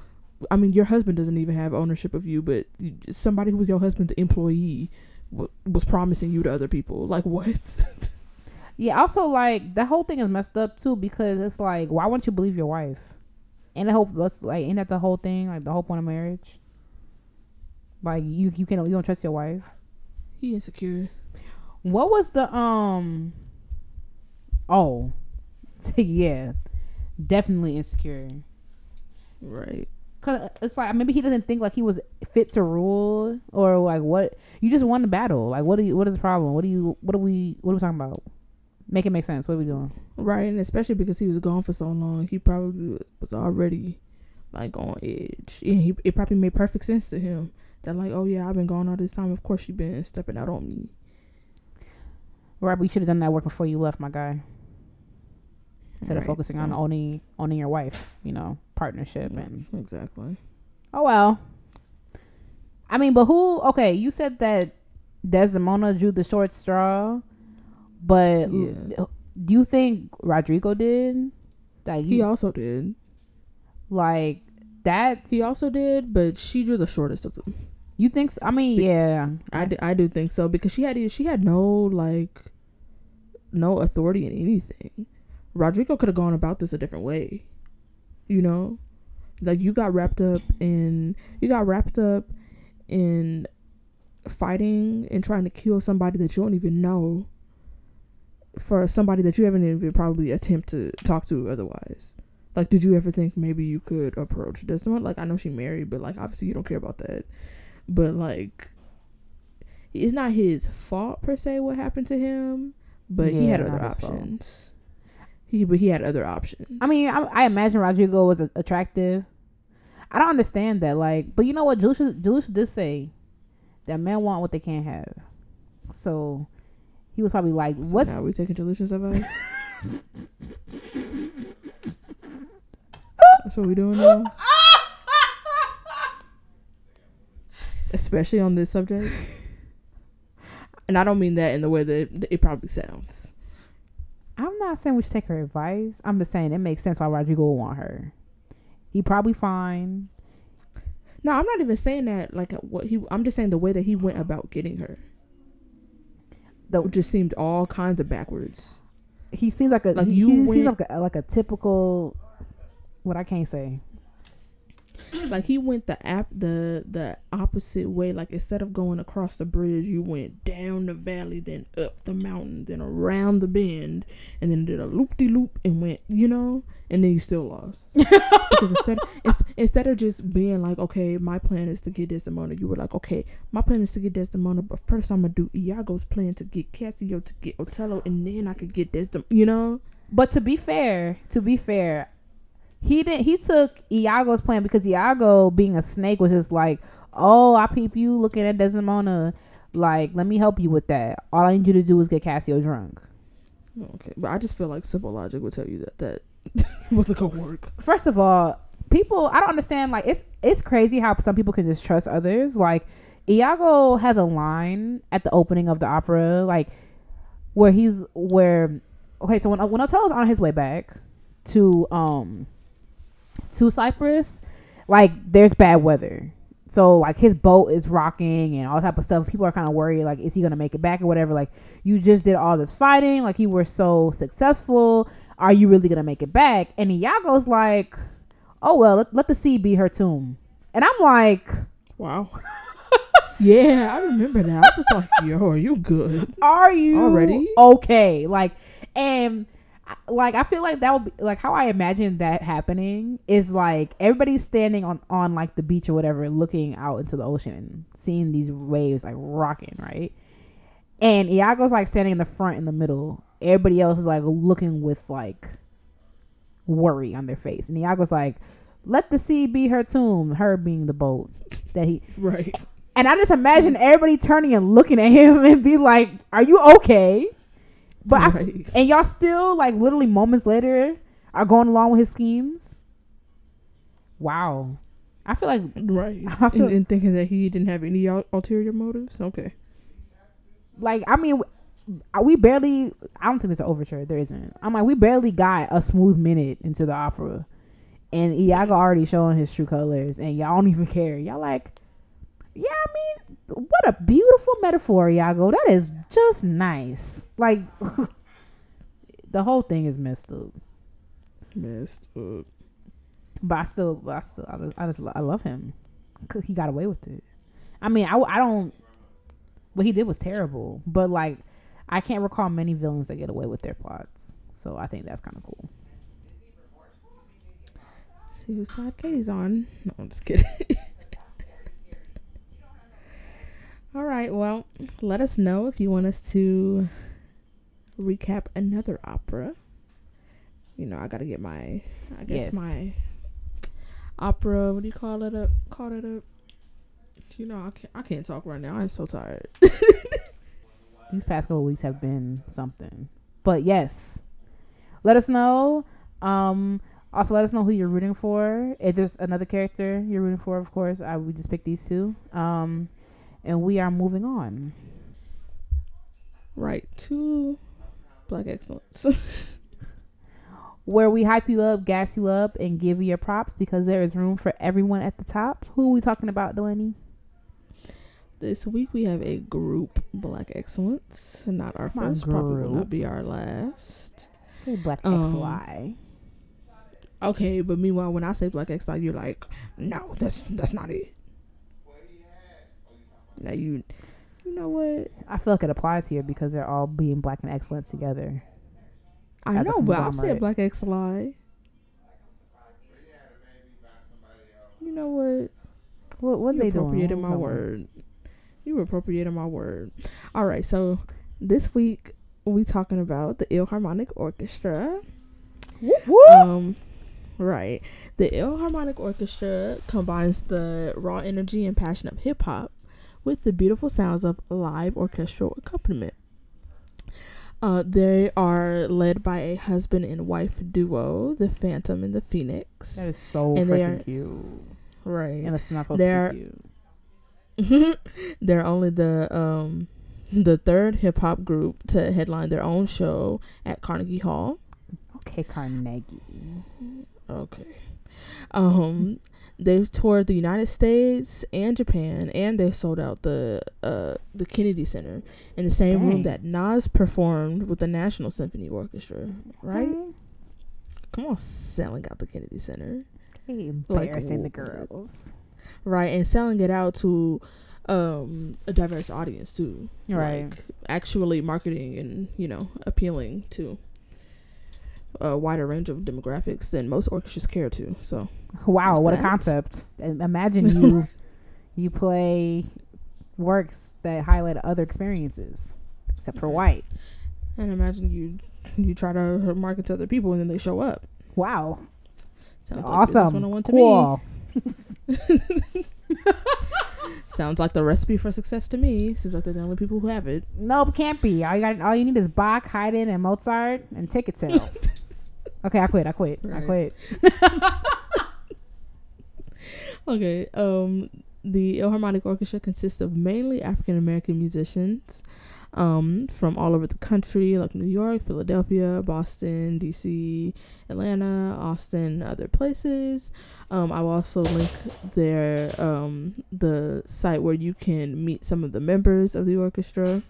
I mean your husband doesn't even have ownership of you, but somebody who was your husband's employee w- was promising you to other people. Like what? Yeah. Also, like the whole thing is messed up too because it's like, why wouldn't you believe your wife? And the whole that's like, ain't that the whole thing? Like the whole point of marriage? Like you, you can't, you don't trust your wife. he insecure. What was the um? Oh, yeah, definitely insecure. Right. Cause it's like maybe he doesn't think like he was fit to rule or like what you just won the battle. Like what do you what is the problem? What do you what are we what are we talking about? Make it make sense. What are we doing? Right, and especially because he was gone for so long, he probably was already like on edge. And he it probably made perfect sense to him that like, oh yeah, I've been gone all this time. Of course, you've been stepping out on me. Right, but you should have done that work before you left, my guy. Instead of Right, focusing on owning owning your wife, you know, partnership and exactly. oh well. I mean, but who? Okay, you said that Desdemona drew the short straw, but Yeah. do you think Rodrigo did? Like He also did. like that? He also did, but she drew the shortest of them. You think? So? I mean, yeah, I do, I do think so because she had she had no like no authority in anything. Rodrigo could have gone about this a different way. You know? Like you got wrapped up in you got wrapped up in fighting and trying to kill somebody that you don't even know for somebody that you haven't even probably attempt to talk to otherwise. Like, did you ever think maybe you could approach Desdemona? Like, I know she married, but like, obviously you don't care about that. But like, it's not his fault per se what happened to him, but he had other options. He, but he had other options. I mean, I, I imagine Rodrigo was a- attractive. I don't understand that. Like, but you know what? Julius, Julius did say that men want what they can't have. So he was probably like, So "What's now we taking delicious advice? That's what we doing now. Especially on this subject. And I don't mean that in the way that it probably sounds. I'm not saying we should take her advice. I'm just saying it makes sense why Rodrigo would want her. He probably fine. No, I'm not even saying that like uh, what he I'm just saying the way that he went about getting her. It just seemed all kinds of backwards. He seems like a Like he, you he seems like a, like a typical. What I can't say. Like he went the app the the opposite way. Like instead of going across the bridge, you went down the valley, then up the mountain, then around the bend, and then did a loop de loop and went, you know, and then you still lost. because instead ins- instead of just being like, okay, my plan is to get Desdemona, you were like, okay, my plan is to get Desdemona, but first I'm gonna do Iago's plan to get Cassio to get Othello, and then I could get Desdemona. You know, But to be fair, to be fair, he didn't. He took Iago's plan because Iago, being a snake, was just like, "Oh, I peep you looking at Desdemona. Like, let me help you with that. All I need you to do is get Cassio drunk." okay, but I just feel like simple logic would tell you that that wasn't gonna work. First of all, people, I don't understand. Like, it's it's crazy how some people can just trust others. Like, Iago has a line at the opening of the opera, like where he's where. Okay, so when when Othello's on his way back to um to Cyprus, like there's bad weather. So like his boat is rocking and all type of stuff. People are kind of worried, like, is he gonna make it back or whatever? Like, you just did all this fighting, like you were so successful. Are you really gonna make it back? And Iago's like, oh well, let, let the sea be her tomb. And I'm like, Wow. yeah, I remember that. I was like, yo, are you good? are you Already? okay? Like, and like I feel like that would be like how I imagine that happening is like everybody's standing on on like the beach or whatever, looking out into the ocean and seeing these waves like rocking, right? And Iago's like standing in the front in the middle. Everybody else is like looking with like worry on their face, and Iago's like, "Let the sea be her tomb," her being the boat that he Right. and I just imagine everybody turning and looking at him and be like, "Are you okay?" But I, and y'all still like literally moments later are going along with his schemes. Wow, I feel like Right. I feel- and, and thinking that he didn't have any ul- ulterior motives. Okay. like I mean uh, we barely I don't think there's an overture there isn't I'm like we barely got a smooth minute into the opera and Iago already showing his true colors and y'all don't even care y'all like yeah I mean what a beautiful metaphor Iago. That is just nice. Like the whole thing is messed up. Messed up. but I still but I still I just, I, just, I love him. 'Cause he got away with it. I mean I, I don't what he did was terrible. But like I can't recall many villains that get away with their plots. So I think that's kind of cool. See whose side Katie's on. No, I'm just kidding. All right. Well, let us know if you want us to recap another opera. You know, I gotta get my, I guess Yes. my opera. What do you call it up? Call it up. You know, I can't. I can't talk right now. I'm so tired. these past couple weeks have been something but yes let us know um also let us know who you're rooting for if there's another character you're rooting for of course I we just pick these two um and we are moving on Right. Two black excellence. where we hype you up, gas you up, and give you your props because there is room for everyone at the top. Who are we talking about, Delaney? This week we have a group Black Excellence. Not our first, probably will not be our last. Okay, Black Um, XY. Okay, but meanwhile, when I say Black X, you're like, no, that's that's not it. Now you, you know what? I feel like it applies here because they're all being black and excellent together. I know, but I've said. Black excellent. You know what? What what you they doing? appropriated What my word. You appropriated my word. All right, so this week we talking about the Ilharmonic Orchestra. Um, right. The Ilharmonic Orchestra combines the raw energy and passion of hip hop with the beautiful sounds of live orchestral accompaniment. Uh, they are led by a husband and wife duo, the Phantom and the Phoenix. That is so And freaking are- cute. right. And it's not supposed They're- to be cute. they're only the um the third hip hop group to headline their own show at Carnegie Hall. Okay, Carnegie. Okay. Um they've toured the United States and Japan and they sold out the uh the Kennedy Center in the same room that Nas performed with the National Symphony Orchestra. Right? Come on, selling out the Kennedy Center. Like, embarrassing the girls. Right, and selling it out to um a diverse audience too. Right. like actually marketing and you know appealing to a wider range of demographics than most orchestras care to. So Wow, what a concept! Imagine you you play works that highlight other experiences, except for white. and imagine you you try to market to other people and then they show up. Wow, Sounds like awesome, 101 to cool. Sounds like the recipe for success to me. Seems like they're the only people who have it. Nope, can't be. All you got, all you need is Bach, Haydn, and Mozart, and ticket sales. okay, I quit. I quit. I quit. Okay. Um, the Ilharmonic Orchestra consists of mainly African American musicians, um, from all over the country, like New York, Philadelphia, Boston, D.C., Atlanta, Austin, other places. Um, I will also link their um the site where you can meet some of the members of the orchestra.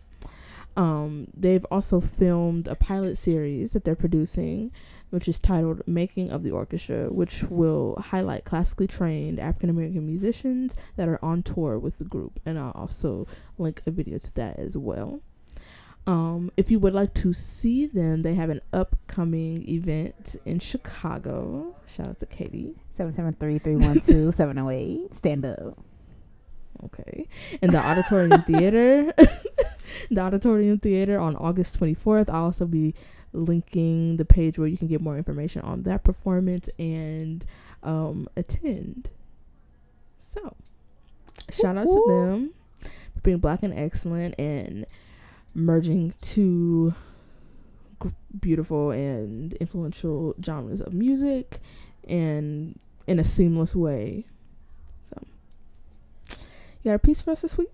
Um, they've also filmed a pilot series that they're producing which is titled Making of the Orchestra, which will highlight classically trained African American musicians that are on tour with the group. And I'll also link a video to that as well. Um, if you would like to see them, they have an upcoming event in Chicago. Shout out to Katie. 773-312-708. Stand up. Okay. In the Auditorium Theater. the Auditorium Theater on August 24th. I'll also be linking the page where you can get more information on that performance and um, attend. So, shout out to them for being black and excellent and merging two gr- beautiful and influential genres of music and in a seamless way. So, you got a piece for us this week?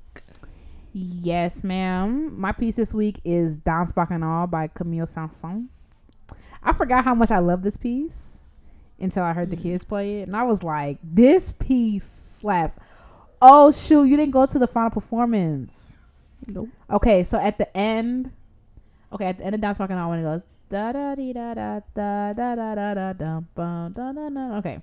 Yes, ma'am. My piece this week is Danse Bacchanale by Camille Saint-Saëns. I forgot how much I love this piece until I heard the Mhm. kids play it. And I was like, this piece slaps. Oh, shoot. You didn't go to the final performance. Nope. Okay, so at the end, okay, at the end of Danse Bacchanale, when it goes, da da dee da da da da da da da dum bum da da da. Okay.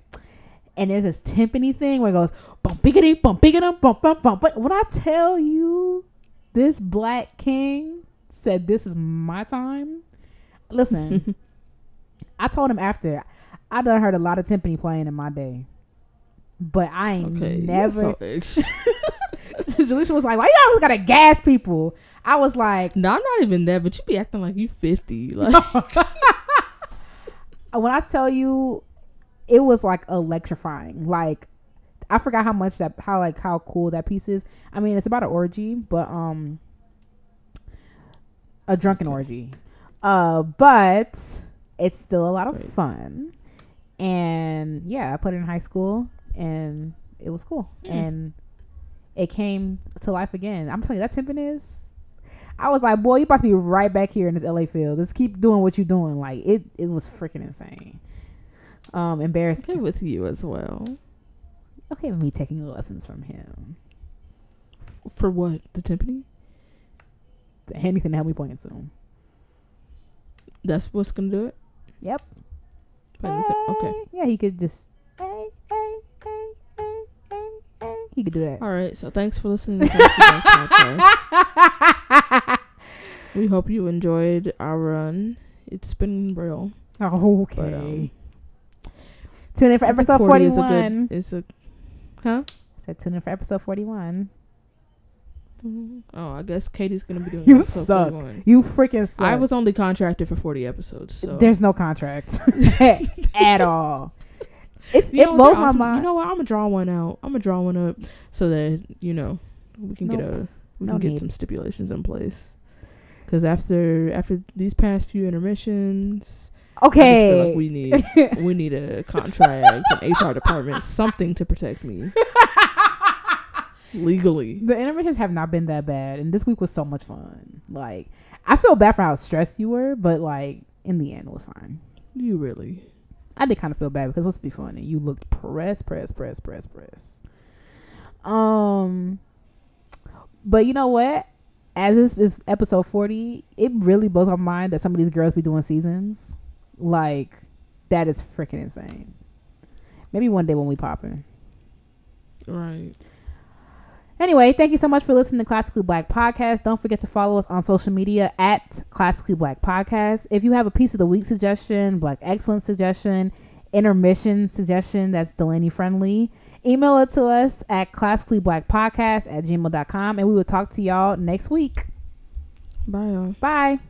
And there's this timpani thing where it goes bum biggity bum biggity bum bum bum. But when I tell you, this black king said this is my time. Listen, I told him after I done heard a lot of timpani playing in my day, but I ain't Okay. never. Jalisha was like, "Why you always gotta gas people?" I was like, no, I'm not even that, but you be acting like you 50. Like, when I tell you, it was like electrifying. Like I forgot how much that how like how cool that piece is. I mean, it's about an orgy, but um, a drunken orgy. Uh, but it's still a lot of fun. And yeah, I put it in high school, and it was cool. Mm. And it came to life again. I'm telling you, that timpani is. I was like, boy, you about to be right back here in this LA field. Just keep doing what you're doing. Like it, it was freaking insane. Um, embarrassing. okay with you as well. Okay, with me taking lessons from him. For what? The timpani? Anything to help me point him. That's what's gonna do it. Yep. The okay. Yeah, he could just. Hey, hey, hey, hey, hey, hey. He could do that. All right. So thanks for listening to podcast. We hope you enjoyed our run. It's been real. okay. But, um, tune in for episode 40 is a 41. good. Is a. Huh? I Said tune in for episode 41. Oh, I guess Katie's gonna be doing. You episode suck. 41. You freaking suck. I was only contracted for forty episodes, so There's no contract at all. It's You it know blows my mind. You know what? I'm gonna draw one out. I'm gonna draw one up so that you know we can get a we No can get some stipulations in place. Because after after these past few intermissions, I just feel okay. like we need we need a contract, an HR department, something to protect me legally. the intermissions have not been that bad, and this week was so much fun. Like, I feel bad for how stressed you were, but like in the end, it was fine. You really? I did kind of feel bad because to be funny, you looked press, press, press, press, press. Um, but you know what? As this is episode forty, it really blows my mind that some of these girls be doing seasons. Like, that is freaking insane. Maybe one day when we popping. Right. Anyway, thank you so much for listening to Classically Black Podcast. Don't forget to follow us on social media at Classically Black Podcast. If you have a piece of the week suggestion, Black Excellence suggestion, intermission suggestion that's Delaney friendly, email it to us at classicallyblackpodcast at gmail.com and we will talk to y'all next week. Bye, y'all. Bye.